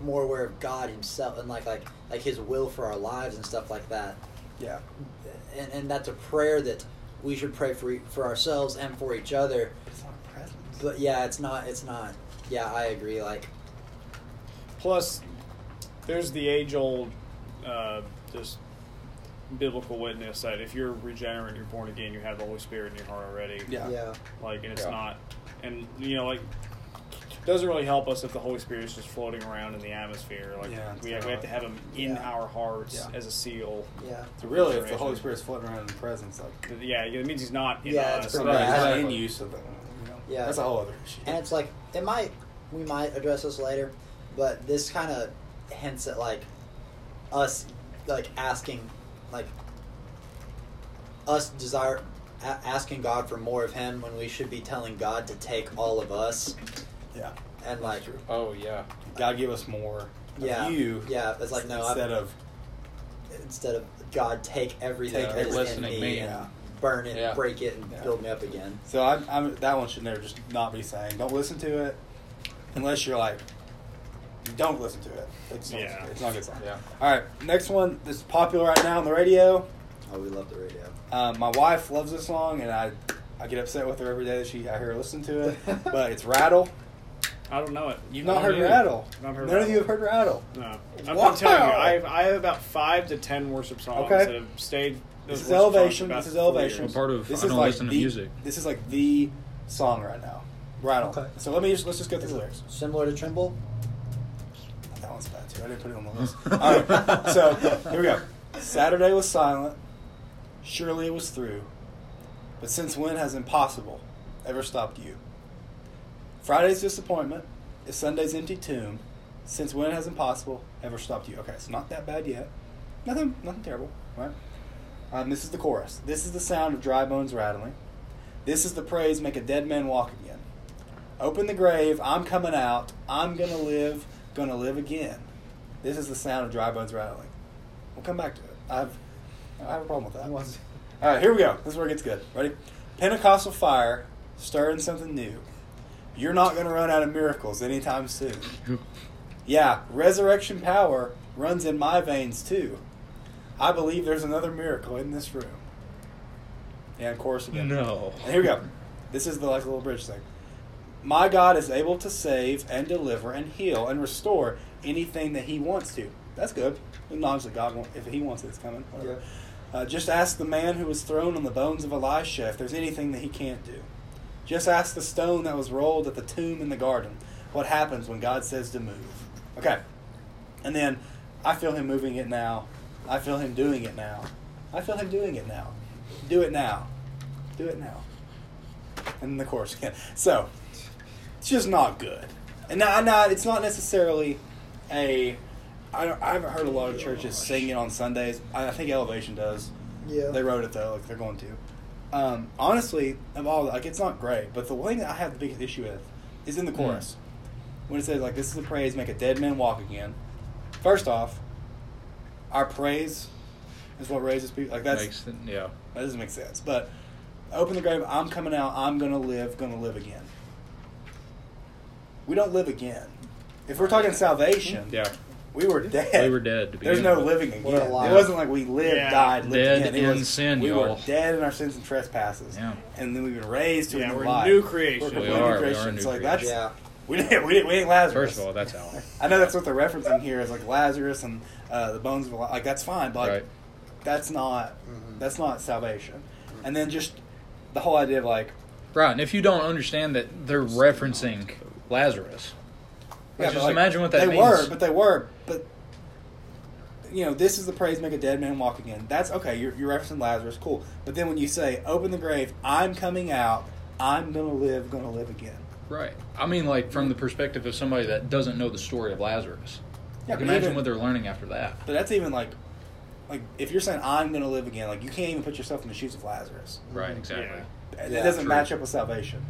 more aware of God Himself and like like like His will for our lives and stuff like that. Yeah. And and that's a prayer that we should pray for e- for ourselves and for each other. It's not a presence. But yeah, it's not. It's not. Yeah, I agree. Like, Plus, there's the age-old, uh, just biblical witness that if you're regenerate, you're born again, you have the Holy Spirit in your heart already. Yeah. yeah, Like, and it's Yeah. not, and you know, like, it doesn't really help us if the Holy Spirit is just floating around in the atmosphere. Like, Yeah, we, have, we have to have Him in Yeah. our hearts Yeah. as a seal. yeah, So really, if the Holy Spirit is floating around in the presence, like Yeah, it means He's not in Yeah, it's us. pretty right, bad. he's not in Exactly. use of it. You know? Yeah. That's a whole other issue. and it's like it might. We might address this later, but this kind of hints at like us like asking like us desire a- asking God for more of Him when we should be telling God to take all of us yeah. and like oh yeah. God give us more of yeah you yeah it's like no I've, instead of instead of God take everything Take that is in me, me. and Yeah. burn it, Yeah. break it, and Yeah. build me up again. So I'm, I'm that one should never just not be saying. Don't listen to it unless you're like, don't listen to it. It's not, Yeah. it's not a good song. Yeah. All right, next one. This is popular right now on the radio. Oh, we love the radio. Um, my wife loves this song, and I I get upset with her every day that she I hear her listen to it. *laughs* but it's Rattle. I don't know it. You've not heard either. Rattle. Not heard None of you have heard Rattle. No, I'm, Wow. I'm telling you, I have, I have about five to ten worship songs Okay. that have stayed. This is elevation. This is elevation. Well, part of this I is don't like listen to the, music. This is like the song right now. Rattle. Okay. So let me just let's just go through the lyrics. Similar to Tremble. That one's bad too. I didn't put it on the list. All right. *laughs* So here we go. Saturday was silent. Surely it was through. But since when has impossible ever stopped you? Friday's disappointment is Sunday's empty tomb. Since when has impossible ever stopped you? Okay, it's not that bad yet. Nothing, nothing terrible, right? Um, this is the chorus. This is the sound of dry bones rattling. This is the praise make a dead man walk again. Open the grave. I'm coming out. I'm gonna live. Gonna live again. This is the sound of dry bones rattling. We'll come back to it. I have, I have a problem with that. All right, here we go. This is where it gets good. Ready? Pentecostal fire, stirring something new. You're not gonna run out of miracles anytime soon. *laughs* Yeah, resurrection power runs in my veins too. I believe there's another miracle in this room. Yeah, of course again. No. And here we go. This is the like little bridge thing. My God is able to save and deliver and heal and restore anything that He wants to. That's good. Acknowledge that God, want, if He wants it, it's coming. Whatever. Uh, just ask the man who was thrown on the bones of Elisha if there's anything that he can't do. Just ask the stone that was rolled at the tomb in the garden what happens when God says to move. Okay. And then I feel him moving it now. I feel him doing it now. I feel him doing it now. Do it now. Do it now. And the chorus again. So, it's just not good. And now, now it's not necessarily a. I, don't, I haven't heard a lot of churches sing it on Sundays. I, I think Elevation does. Yeah. They wrote it though, like they're going to. Um, honestly, of all like it's not great, but the thing that I have the biggest issue with is in the chorus when it says like this is a praise make a dead man walk again. First off, our praise is what raises people. Like that's Makes it, yeah. that doesn't make sense. But open the grave. I'm coming out. I'm gonna live. Gonna live again. We don't live again. If we're talking salvation, Yeah. We were dead. We were dead to There's no with. living again. It wasn't like we lived, Yeah. died, lived Dead again. It in was, sin, we were y'all. dead in our sins and trespasses. Yeah. And then we've been raised to Yeah, a new we're life. new creation. We're We completely are, we are Christians. new like that's Yeah. we didn't we didn't we ain't Lazarus. First of all, that's how. *laughs* I know that's what they're referencing here is like Lazarus and uh, the bones of Eli- like that's fine, but like, Right. that's not Mhm. that's not salvation. And then just the whole idea of like Right, and if you don't understand that they're referencing Lazarus, yeah, just but, like, imagine what that they means. were, but they were, but you know, this is the praise make a dead man walk again. That's okay. You're, you're referencing Lazarus, cool. But then when you say open the grave, I'm coming out. I'm gonna live, gonna live again. right? I mean, like from the perspective of somebody that doesn't know the story of Lazarus. Yeah, Like, imagine even- what they're learning after that. But that's even like, like if you're saying I'm gonna live again, like you can't even put yourself in the shoes of Lazarus. Right, exactly. Yeah. That Yeah, doesn't true. match up with salvation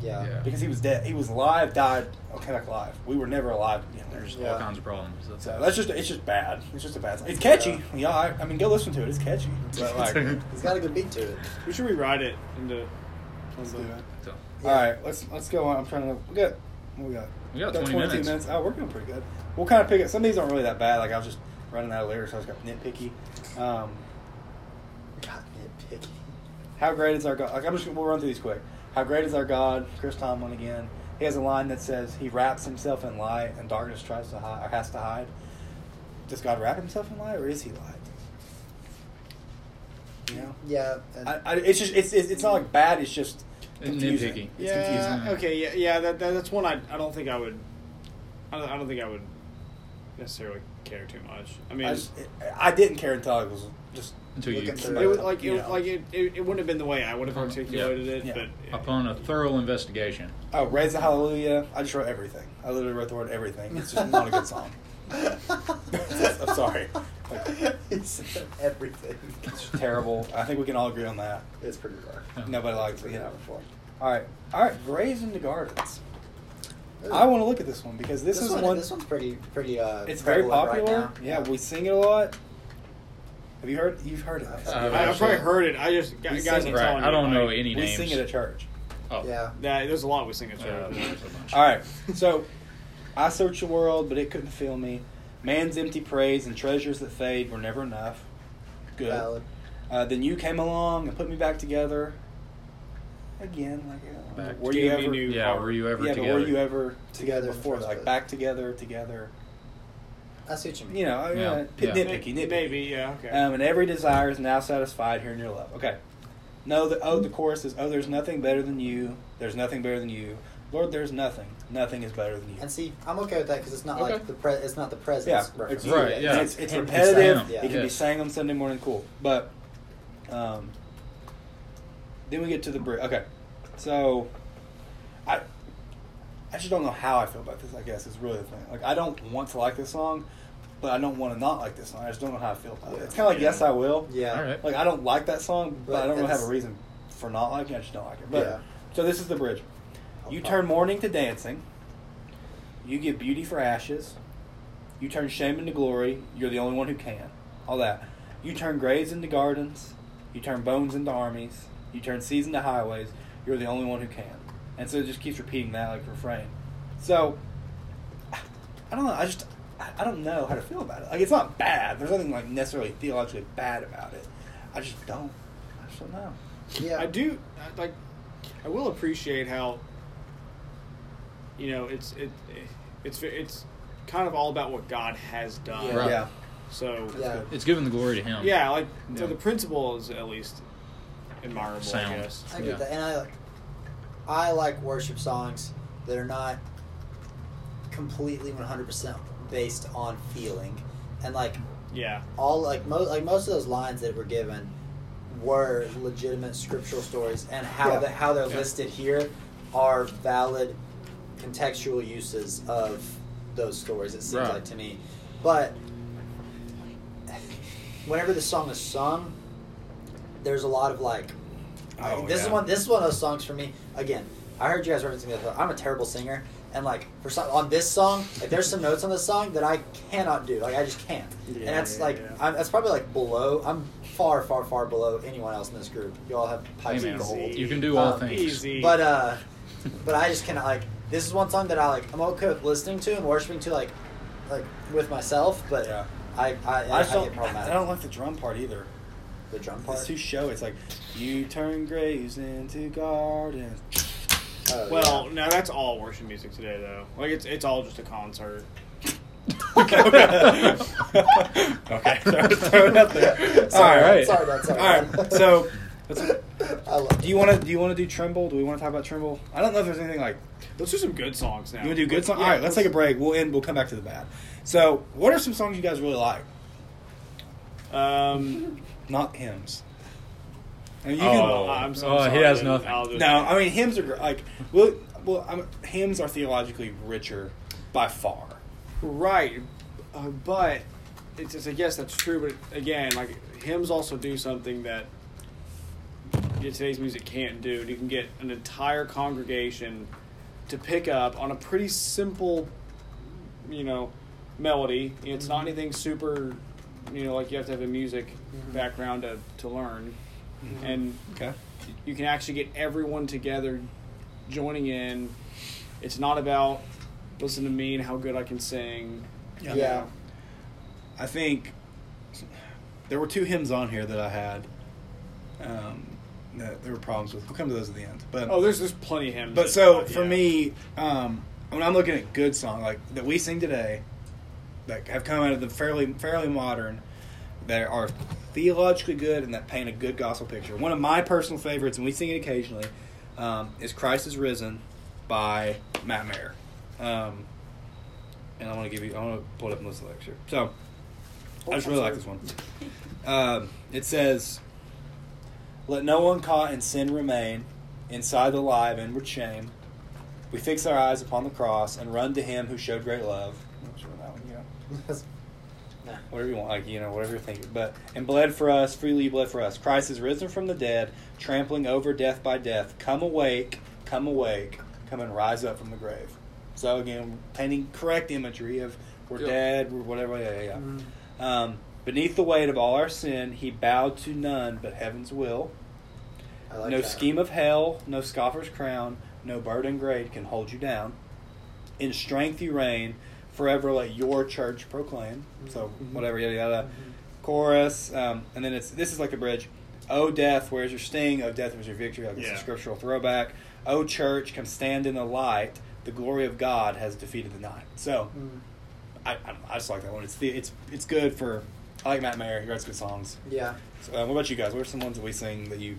Yeah. Yeah. because he was dead. He was alive, died, okay, like alive. We were never alive again. There's Yeah. all kinds of problems. That's So that's just it's just bad. It's just a bad. It's catchy. Yeah, I, I mean, go listen to it. It's catchy. *laughs* But like, It's got a good beat to it. We should rewrite it into. let's do it. so, All right, let's let's go on. I'm trying to. We got. What we got? we got Got 20 minutes. Oh, we're doing pretty good. We'll kind of pick it. Some of these aren't really that bad. Like I was just running out of lyrics. So I was got nitpicky. Um, God, nitpicky. how great is our God? Like I'm just we'll run through these quick. How great is our God? Chris Tomlin again. He has a line that says he wraps himself in light and darkness tries to hide or has to hide. Does God wrap himself in light or is he light? You know, Yeah. I, I, it's just it's, it's it's not like bad. It's just It's confusing. nitpicky. It's yeah. confusing. Okay. Yeah. Yeah. That, that that's one I I don't think I would. I don't, I don't think I would necessarily care too much. I mean, I, just, I didn't care until I was just Until you, it was like you it, know. like it, it, it wouldn't have been the way I would have Uh-huh. articulated Yeah. it. Yeah. But upon a thorough investigation. oh raise the hallelujah. I just wrote everything. I literally wrote the word everything. It's just not a good song. *laughs* I'm sorry. he said everything. It's terrible. I think we can all agree on that. It's pretty rough. Nobody likes it. You know. All right, all right. Graves into Gardens. Ooh. I want to look at this one because this, is one, one. This one's pretty pretty. Uh, it's very prevalent right popular. now. yeah, we sing it a lot. Have you heard? You've heard it. Uh, I, I've probably heard it. I just guys, sing are telling Right. I don't know like, any we names. We sing it at church. Oh. Yeah. That, there's a lot we sing at Uh, church. there's a bunch. All right. *laughs* So, I searched the world, but it couldn't fill me. Man's empty praise and treasures that fade were never enough. Good. Valid. Uh, then you came along and put me back together. Again, like uh, Back were Gave you ever? new Yeah, heart. were you ever yeah, together? but were you ever together Together before? Like back together, together. I see what you mean. You know, I mean, Yeah, uh, yeah. nitpicky, nitpicky. Maybe, yeah, okay. Um, and every desire is now satisfied here in your love. Okay. No, the oh, the chorus is oh, there's nothing better than you. There's nothing better than you, Lord. There's nothing. Nothing is better than you. And see, I'm okay with that because it's not Okay. like the pre- it's not the presence Yeah, reference. it's, Right, yeah. It's, it's repetitive. himself, yeah. It can be sang on Sunday morning, cool. But um, then we get to the bridge. Okay, so I I just don't know how I feel about this. I guess is really the thing. Like I don't want to like this song, but I don't want to not like this song. I just don't know how I feel about it. It's kind of like Yeah. Yes, I Will. Yeah. All right. Like I don't like that song, but, But I don't really have a reason for not liking it. I just don't like it. But Yeah. so this is the bridge. You turn mourning to dancing. You give beauty for ashes. You turn shame into glory. You're the only one who can. All that. You turn graves into gardens. You turn bones into armies. You turn seas into highways. You're the only one who can. And so it just keeps repeating that like refrain. So I don't know. I just I I don't know how to feel about it. Like it's not bad. There's nothing like necessarily theologically bad about it. I just don't. I just don't know. Yeah. I do like. I will appreciate how. You know, it's it, it's it's kind of all about what God has done. Yeah. Right. Yeah. So Yeah. It's giving the glory to Him. yeah, like Yeah. so the principle is at least admirable. Sound. I guess. I get Yeah. that, and I like I like worship songs that are not completely 100 percent based on feeling, and like Yeah. all like most like most of those lines that were given were legitimate scriptural stories, and how Yeah. the, how they're Yeah. listed here are valid contextual uses of those stories. It seems Right. like to me, but whenever the song is sung, there's a lot of like. Oh, this is one. This is one of those songs for me. Again, I heard you guys referencing this. I'm a terrible singer, and like for some on this song, like there's some notes on this song that I cannot do. Like I just can't. and that's yeah, like yeah. I'm, that's probably like below. I'm far, far, far below anyone else in this group. You all have pipes Hey, of man, gold. you can do all Um, things. Easy. But uh, but I just cannot like. This is one song that I like. I'm okay with listening to and worshiping to like, like with myself. But Yeah. I I, I, I I don't. get problematic. I don't like the drum part either. the drum part. It's too showy. It's like you turn graves into gardens. Oh, well, yeah. no, that's all worship music today, though. Like it's it's all just a concert. okay. *laughs* okay. Throw, *laughs* throw it out there. Sorry, all right. sorry, Dad, sorry, all right. So, let's, I love. do you want to do you want to do Tremble? Do we want to talk about Tremble? I don't know if there's anything like Let's do some good songs now. you want to do good songs. Yeah, all right. Let's take a break. We'll end. We'll come back to the bad. So, what are some songs you guys really like? Um, Not hymns. I mean, you Oh. can, I'm so Oh, he has then nothing. Just- No, I mean hymns are like well, well, I'm, hymns are theologically richer by far. Right, uh, but it's just, I guess that's true. But again, like hymns also do something that yeah, today's music can't do. You can get an entire congregation to pick up on a pretty simple, you know, melody. It's not anything super, you know, like you have to have a music background to to learn, and Okay. you can actually get everyone together joining in. It's not about listen to me and how good I can sing. Yeah. I think there were two hymns on here that I had. Um, that there were problems with. We'll come to those at the end. But Oh, there's there's plenty of hymns. but that- so uh, for yeah. me, um, when I'm looking at good song like that we sing today, that have come out of the fairly fairly modern, that are theologically good and that paint a good gospel picture. One of my personal favorites, and we sing it occasionally, um, is "Christ is Risen" by Matt Maher. Um, and I want to give you, I want to pull it up and listen to the lecture. So I just really like this one. *laughs* Um, it says, "Let no one caught in sin remain inside the live inward shame. We fix our eyes upon the cross and run to Him who showed great love." *laughs* whatever you want, like you know, whatever you're thinking. But and bled for us, freely bled for us. Christ is risen from the dead, trampling over death by death. Come awake, come awake, come and rise up from the grave. So again, painting correct imagery of we're dead, we're whatever. Yeah, yeah, yeah. Um, Beneath the weight of all our sin, he bowed to none but heaven's will. Like no that. scheme of hell, no scoffer's crown, no burden grade can hold you down. In strength you reign, forever let your church proclaim. So Mhm. whatever, yada yada. Mhm. Chorus, um, and then it's this is like the bridge. Oh death, where's your sting? O death, where's your victory? Like it's Yeah. a scriptural throwback. Oh church, come stand in the light. The glory of God has defeated the night. So Mm. I, I, I just like that one. It's the, it's it's good for. I like Matt Maher. He writes good songs. Yeah. So, uh, what about you guys? What are some ones that we sing that you?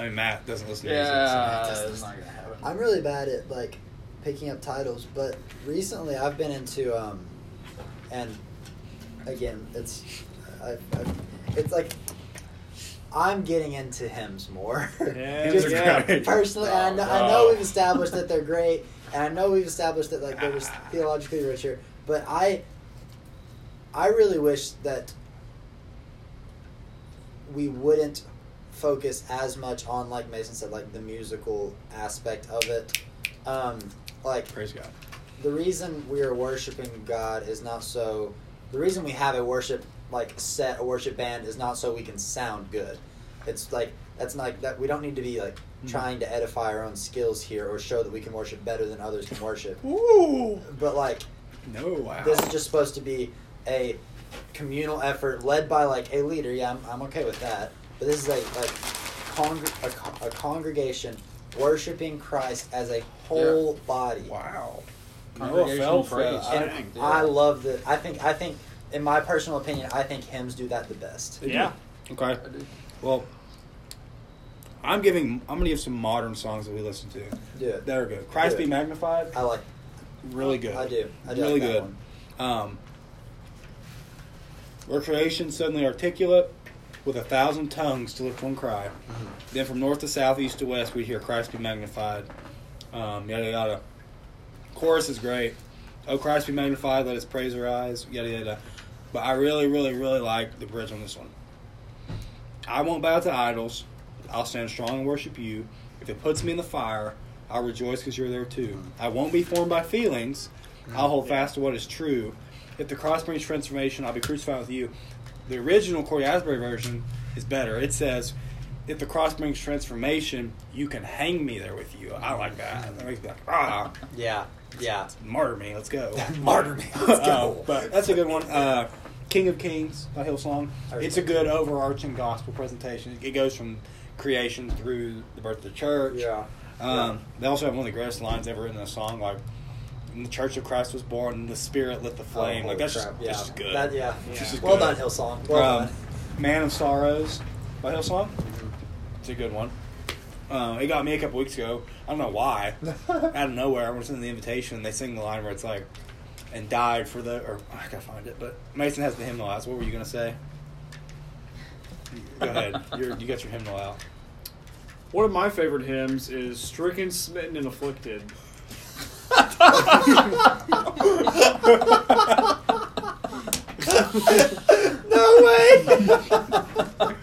I mean, Matt doesn't listen to music. Yeah, so- it's not gonna happen. I'm really bad at like picking up titles, but recently I've been into um, and again it's I, I, it's like I'm getting into hymns more. Yeah, *laughs* Just yeah. *laughs* personally, and I know, I Oh. know we've established that they're great, and I know we've established that like they're just *sighs* theologically richer. But I, I really wish that we wouldn't focus as much on like Mason said, like the musical aspect of it. Um, like Praise God. the reason we are worshiping God is not so. The reason we have a worship like set a worship band is not so we can sound good. It's like that's not that we don't need to be like Mhm. trying to edify our own skills here or show that we can worship better than others can worship. Ooh. But like No, wow. this is just supposed to be a communal effort led by like a leader. Yeah, I'm, I'm okay with that. But this is a like congr- a, a congregation worshiping Christ as a whole body. wow. Congregational praise. Phelps, And Dang, dude. I love the. I think. I think. In my personal opinion, I think hymns do that the best. They do. Yeah. Okay. Well, I'm giving. I'm gonna give some modern songs that we listen to. Do it. That are good. Christ Do be it. magnified. I like. Really good. I do. I do really like that good. one. Um, where creation suddenly articulate with a thousand tongues to lift one cry. Mm-hmm. Then from north to south, east to west, we hear Christ be magnified. Um, yada yada. Chorus is great. Oh Christ be magnified, let His praise arise. Yada yada. But I really, really, really like the bridge on this one. I won't bow to idols. I'll stand strong and worship you. If it puts me in the fire, I'll rejoice because you're there too. I won't be formed by feelings. I'll hold fast to what is true. If the cross brings transformation, I'll be crucified with you. The original Cory Asbury version is better. It says, if the cross brings transformation, you can hang me there with you. I like that. That makes me like, ah, Yeah. Yeah. martyr me. Let's go. *laughs* Martyr me. Let's go. Uh, but that's a good one. Uh, King of Kings by Hillsong. It's a good overarching gospel presentation. It goes from creation through the birth of the church. Yeah. Um, They also have one of the greatest lines ever in a song, like "In the Church of Christ was born, and the Spirit lit the flame." Oh, like that's just, crap. that's just good. That, yeah. Yeah. This is Well good. done, Hillsong. Well Um, done. "Man of Sorrows" by Hillsong. Mhm. It's a good one. Uh, it got me a couple weeks ago. I don't know why. *laughs* Out of nowhere, I was in the invitation, and they sing the line where it's like, "And died for the," or I gotta find it. But Mason has the hymnal out. So what were you gonna say? Go *laughs* ahead. You're, you got your hymnal out. One of my favorite hymns is "Stricken, Smitten, and Afflicted." No way.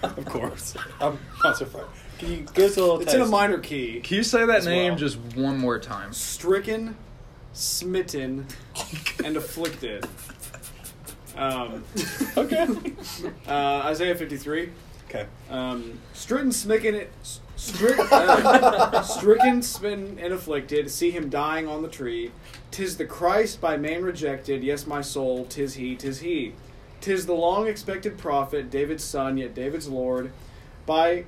Of course. I'm not surprised. Can you give us a little? It's in a minor key. Can you say that As name well. just one more time? stricken, smitten, and afflicted. Um, Okay. uh, Isaiah 53. Okay. Um, stricken, smitten, strick, uh, *laughs* stricken, smitten, and afflicted. See him dying on the tree. Tis the Christ by man rejected. Yes, my soul. Tis he. Tis he. Tis the long expected prophet, David's son, yet David's Lord. By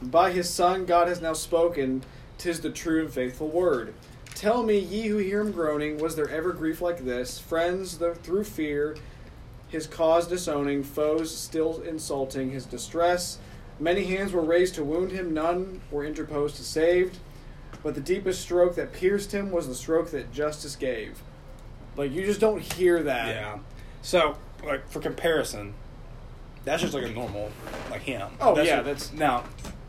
by his son God has now spoken. Tis the true and faithful word. Tell me, ye who hear him groaning, was there ever grief like this? Friends, the, through fear, his cause disowning, foes still insulting his distress. Many hands were raised to wound him, none were interposed to save. But the deepest stroke that pierced him was the stroke that justice gave. Like you just don't hear that. Yeah. So, like for comparison, that's just like a normal like him. Oh, That's yeah, what- that's- now.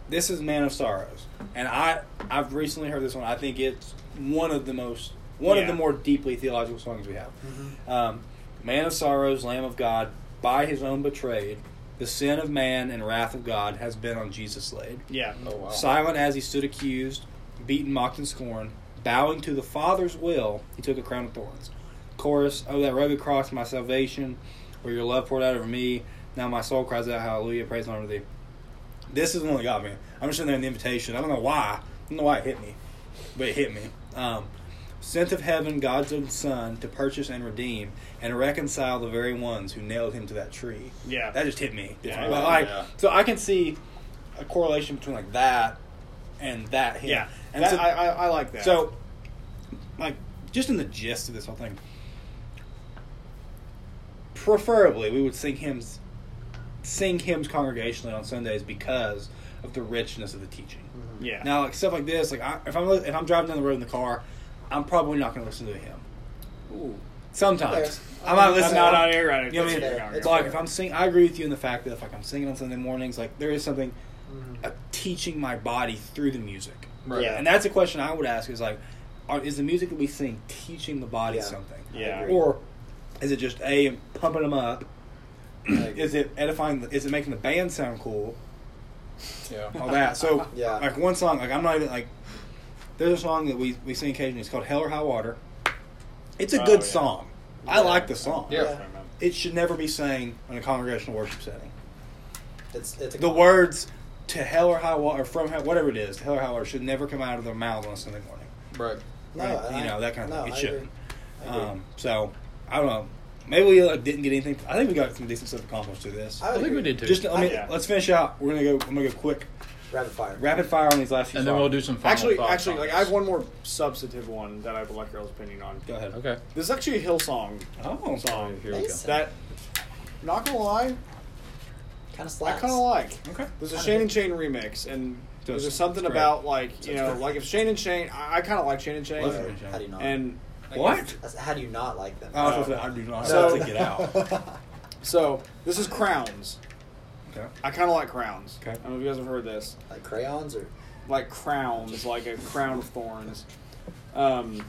This is "Man of Sorrows," and I I've recently heard this one. I think it's one of the most one of the more deeply theological songs we have. Mhm. Um, "Man of Sorrows, Lamb of God, by His own betrayed, the sin of man and wrath of God has been on Jesus laid." Yeah. Oh wow. Silent as he stood accused, beaten, mocked, and scorned, bowing to the Father's will, he took a crown of thorns. Chorus, oh, that rugged cross, my salvation, where your love poured out over me. Now my soul cries out, Hallelujah, praise and honor to thee. This is the one that got me. I'm just sitting there in the invitation. I don't know why. I don't know why it hit me, but it hit me. Um, Sent of heaven, God's own Son, to purchase and redeem and reconcile the very ones who nailed him to that tree. Yeah. that just hit me. Yeah. but like, Yeah. so I can see a correlation between like that and that hit. Yeah, and that, so, I, I, I like that. so, like, just in the gist of this whole thing, preferably we would sing hymns, sing hymns congregationally on Sundays because of the richness of the teaching. yeah, Now, like stuff like this, like I, if I'm if I'm driving down the road in the car, I'm probably not going to listen to him. Ooh. Sometimes Fair. I might That's listen. not on air, right? You know what I mean? It's fair. But It's like fair. if I'm singing, I agree with you in the fact that if like I'm singing on Sunday mornings, like there is something Mhm. uh, teaching my body through the music. Right. Yeah. And that's a question I would ask: is like, are, is the music that we sing teaching the body Yeah. something, Yeah. or is it just a pumping them up? I is it edifying? The, is it making the band sound cool? Yeah. All that. So *laughs* Yeah. like one song, like I'm not even like. There's a song that we we sing occasionally. It's called "Hell or High Water." It's a Oh, good yeah. song. I like the song. Yeah. It should never be sang in a congregational worship setting. It's it's a The words to hell or high water, or from hell, whatever it is, to hell or high water, should never come out of their mouths on a Sunday morning. Right. No, Right? and you know that kind of no, thing. It I shouldn't. agree. Um, so I don't know. Maybe we like, didn't get anything. I think we got some decent stuff accomplished through this. I I would think we did too. Just let me Yeah. let's finish out. We're gonna go. I'm gonna go quick, rapid fire. rapid fire on these last few. and then songs. we'll do some final Actually, thoughts actually, on like. I have one more substantive one that I would like y'all's opinion on. Go ahead. Okay. This is actually a Hillsong Oh, song Here we go. Nice. that, not gonna lie, Kind of I slaps. kind of like. Okay. There's a Kinda Shane good. and Shane remix, and Does- there's something it's great. about like you know, like if Shane and Shane, I, I kind of like Shane and Shane, Love Shane and Shane. How do you not? and What? That's- how do you not like them? I was Oh. supposed to. I do not So- have to get out. *laughs* so this is Crowns. Okay. I kind of like Crowns. Okay. I don't know if you guys have heard this. like crayons or like crowns, like a crown of thorns. Um,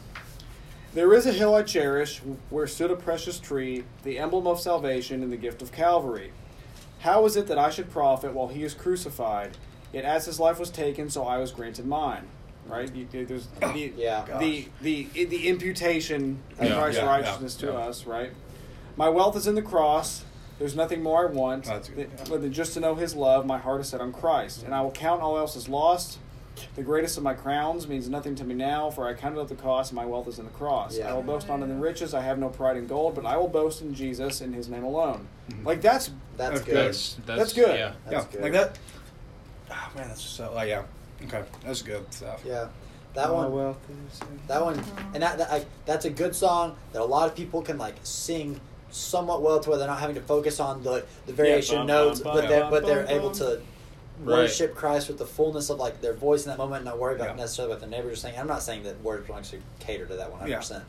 there is a hill I cherish, where stood a precious tree, the emblem of salvation and the gift of Calvary. How is it that I should profit while he is crucified? Yet as his life was taken, so I was granted mine. Right? You, there's the, Yeah. the, the the imputation of Yeah, Christ's yeah, righteousness yeah, to yeah. us. Right? My wealth is in the cross. There's nothing more I want That's good, than, yeah. than just to know His love. My heart is set on Christ, and I will count all else as lost. The greatest of my crowns means nothing to me now, for I counted up the cost, and my wealth is in the cross. Yeah. I will boast not in the riches. I have no pride in gold, but I will boast in Jesus in His name alone. Mhm. Like that's that's That's good. That's, that's That's good. Yeah. yeah, good. like that. Oh man, that's just so. Like yeah. Okay, that's good stuff. Yeah, that My one. wealth is in- That one, and that, that I, that's a good song that a lot of people can like sing somewhat well to where they're not having to focus on the the variation bum, notes, bum, but bum, they're bum, but they're bum, able to Right. worship Christ with the fullness of like their voice in that moment, and not worry about Yeah. necessarily what the neighbors are saying. I'm not saying that worship will actually cater to that 100, Yeah. percent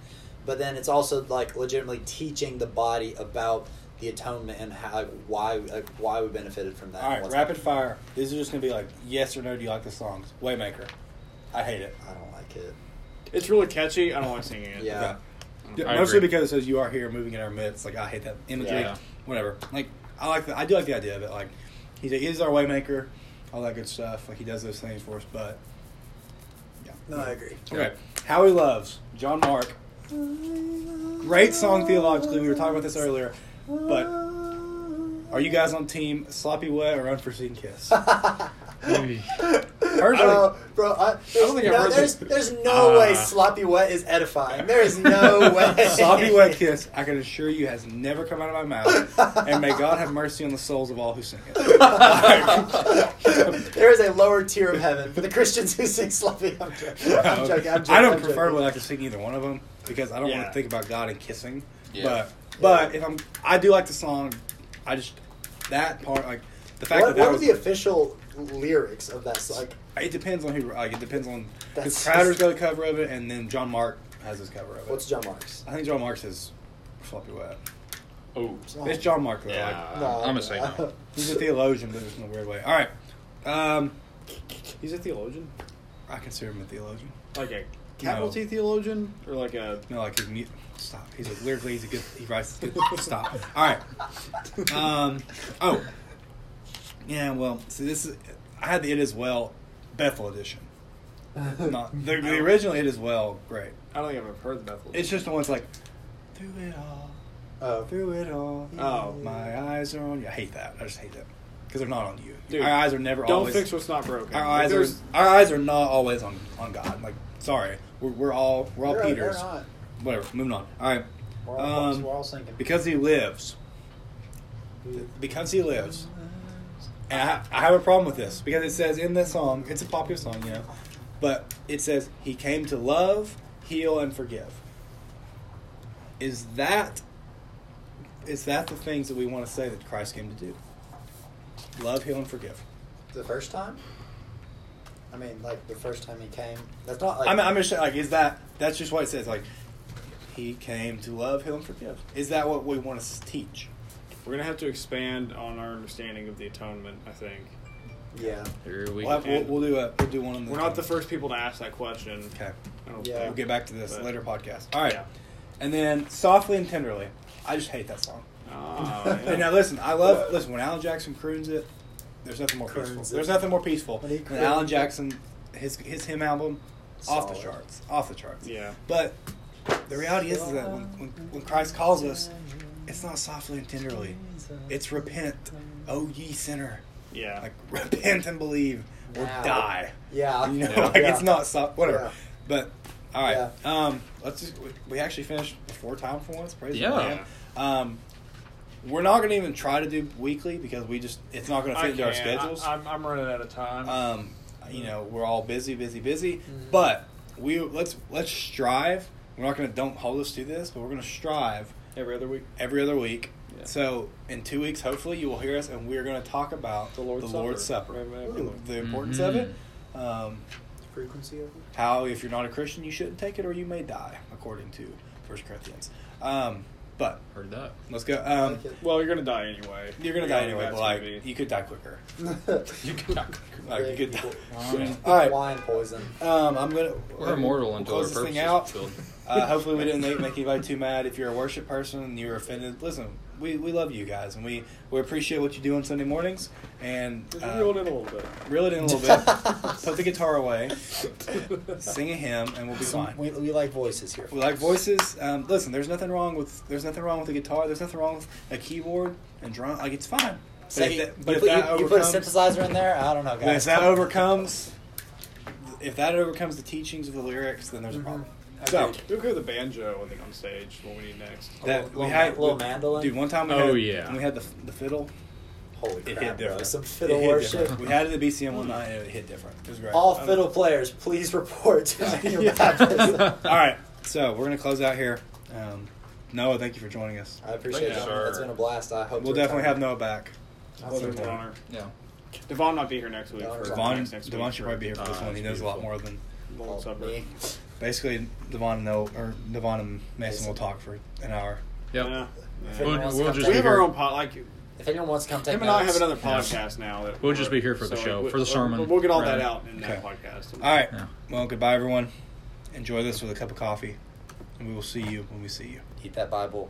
but then it's also like legitimately teaching the body about the atonement and how why like, why we benefited from that. All and right, rapid fire. These are just gonna be like yes or no. Do you like the songs? Waymaker. I hate it. I don't like it. it's really catchy. I don't like singing it. Yeah. Okay. Yeah, I mostly agree. because it says you are here, moving in our midst. Like I hate that imagery. Yeah. Whatever. Like I like the, I do like the idea of it. Like he's a, he's our waymaker, all that good stuff. Like he does those things for us. But yeah. No, I agree. Okay. How he loves John Mark. Great song theologically. We were talking about this earlier, but are you guys on team sloppy wet or unforeseen kiss? Maybe. Personally, Bro, bro, I, there's, don't think I've no, there's, there's no Ah. way sloppy wet is edifying. There is no *laughs* way. sloppy wet kiss. I can assure you has never come out of my mouth. And may God have mercy on the souls of all who sing it. there is a lower tier of heaven for the Christians who sing sloppy. I'm joking. I'm joking. I'm joking. I don't I'm prefer joking. like to sing either one of them because I don't want to think about God and kissing. Yeah. But but if I'm, I do like the song. I just that part like the fact What, that that what are was the official lyrics of that? song? Like, it depends on who like it depends on because That's Crowder's got a cover of it and then John Mark has his cover of it. what's John Mark's? I think John Mark's is floppy wet. Oh. It's John Mark though. Yeah. Like, No, I'm gonna say no. he's a theologian, but just in a weird way. All right, um, He's a theologian, I consider him a theologian. like a capital No. T theologian, or like a No, like his mute. Stop. He's a lyrically. He's a good. He writes good. *laughs* Stop. All right. Um. Oh. Yeah. Well. See, this is. I had the it as well, Bethel edition. *laughs* Not the, the original it as well. Great. I don't think I've ever heard the Bethel. It's just the ones like through it all. Oh. Through it all. Oh. My eyes are on you. I hate that. I just hate that. Because they're not on you. Dude, our eyes are never Don't always. fix what's not broken. our eyes are our eyes are not always on on God. Like, sorry, we're, we're all we're all they're Peters. not. Whatever. Moving on. All right. We're all, Um, we're all sinking. Because he lives. Because he lives. And I, I have a problem with this because it says in this song, it's a popular song, you know, but it says he came to love, heal, and forgive. Is that is that the things that we want to say that Christ came to do? Love, heal, and forgive. the first time. I mean, like the first time he came. That's not like. I'm, I'm just saying, like, is that that's just what it says? Like, he came to love, heal, and forgive. Is that what we want to teach? We're gonna have to expand on our understanding of the atonement. I think yeah. Here we We'll, have, we'll, we'll do a we'll do one on the. we're not the first people to ask that question. Okay. Yeah. We'll get back to this But- later podcast. All right. Yeah. And then softly and tenderly. I just hate that song. Ah, *laughs* And now listen, I love listen when Alan Jackson croons it. There's nothing more Croons peaceful. it. There's nothing more peaceful When he than Alan. Jackson. His his hymn album, off the charts, off the charts. Yeah. But the reality is, is that when, when when Christ calls us, it's not softly and tenderly. It's repent, oh ye sinner. Yeah. Like *laughs* repent and believe or Now. die. Yeah. You know, Yeah. like Yeah. it's not soft. Whatever. Yeah. But all right. Yeah. Um, let's just we, we actually finished before time for once. Praise Yeah. the Lord. Um, we're not going to even try to do weekly because we just it's not going to fit into our schedules. I, am I'm running out of time. um, you know, we're all busy, busy, busy. Mhm. But we let's let's strive. We're not going to don't hold us to this, but we're going to strive Every other week. every other week. Yeah. So in two weeks, hopefully, you will hear us, and we're going to talk about The Lord's the Lord's Supper. Supper, Right, right, the, right. the importance Mhm. of it. Um, Frequency of it. how if you're not a Christian you shouldn't take it or you may die according to First Corinthians. Um, but Heard that. let's go. Um. Well, you're gonna die anyway. you're gonna You die anyway, that's but like gonna you could die quicker. You can Like you could die. People- All right. Wine poison. Um, I'm gonna. We're immortal we'll until our close this purpose thing is out. fulfilled. Uh, hopefully, we didn't make, make anybody too mad. If you're a worship person and you're offended, listen. We, we love you guys and we, we appreciate what you do on Sunday mornings and Just uh, reel it in a little bit. reel it in a little bit. *laughs* Put the guitar away, *laughs* sing a hymn, and we'll be Some- fine. we, we like voices here. We like voices. Um, listen, there's nothing wrong with there's nothing wrong with a guitar. There's nothing wrong with a keyboard and drum. Like it's fine. But Say, if that, you, but if put, that you, you put a synthesizer in there. I don't know, guys. if that overcomes, if that overcomes the teachings of the lyrics, then there's a Mhm. problem. So Agreed. We'll go the banjo, I think, on stage. What we need next. that little- we had ma- little mandolin? dude. One time we Oh, had, yeah. when we had the the fiddle. Holy It crap, hit different. Some fiddle worship. different. We had it at BCM one night and it hit different. It was great. All fiddle players, please report to Manual Yeah. Baptist. *laughs* All right, so we're gonna close out here. Um, Noah, thank you for joining us. I appreciate Thank it. you, sir. It's been a blast. I hope We'll definitely have. Noah back. Well, there's Okay. an honor. Yeah. Devon might be here next week. Devon- Devon, next, next Devon week should probably be here for this Ah, one. He that's knows a lot more than Lord's me. Basically Devon and Noah or Devon and Mason Mason. will talk for an hour. Yep. Yeah. If anyone We'll- wants to we'll come just we be have our own pod. Like If anyone wants to come take him and I have notes- another Yeah. podcast now. That We'll just be here for the show, we- for the we'll- sermon. We'll get all that Right. out in that Okay. podcast. All right. Yeah. Well, goodbye, everyone. Enjoy this with a cup of coffee, and we will see you when we see you. Eat that Bible.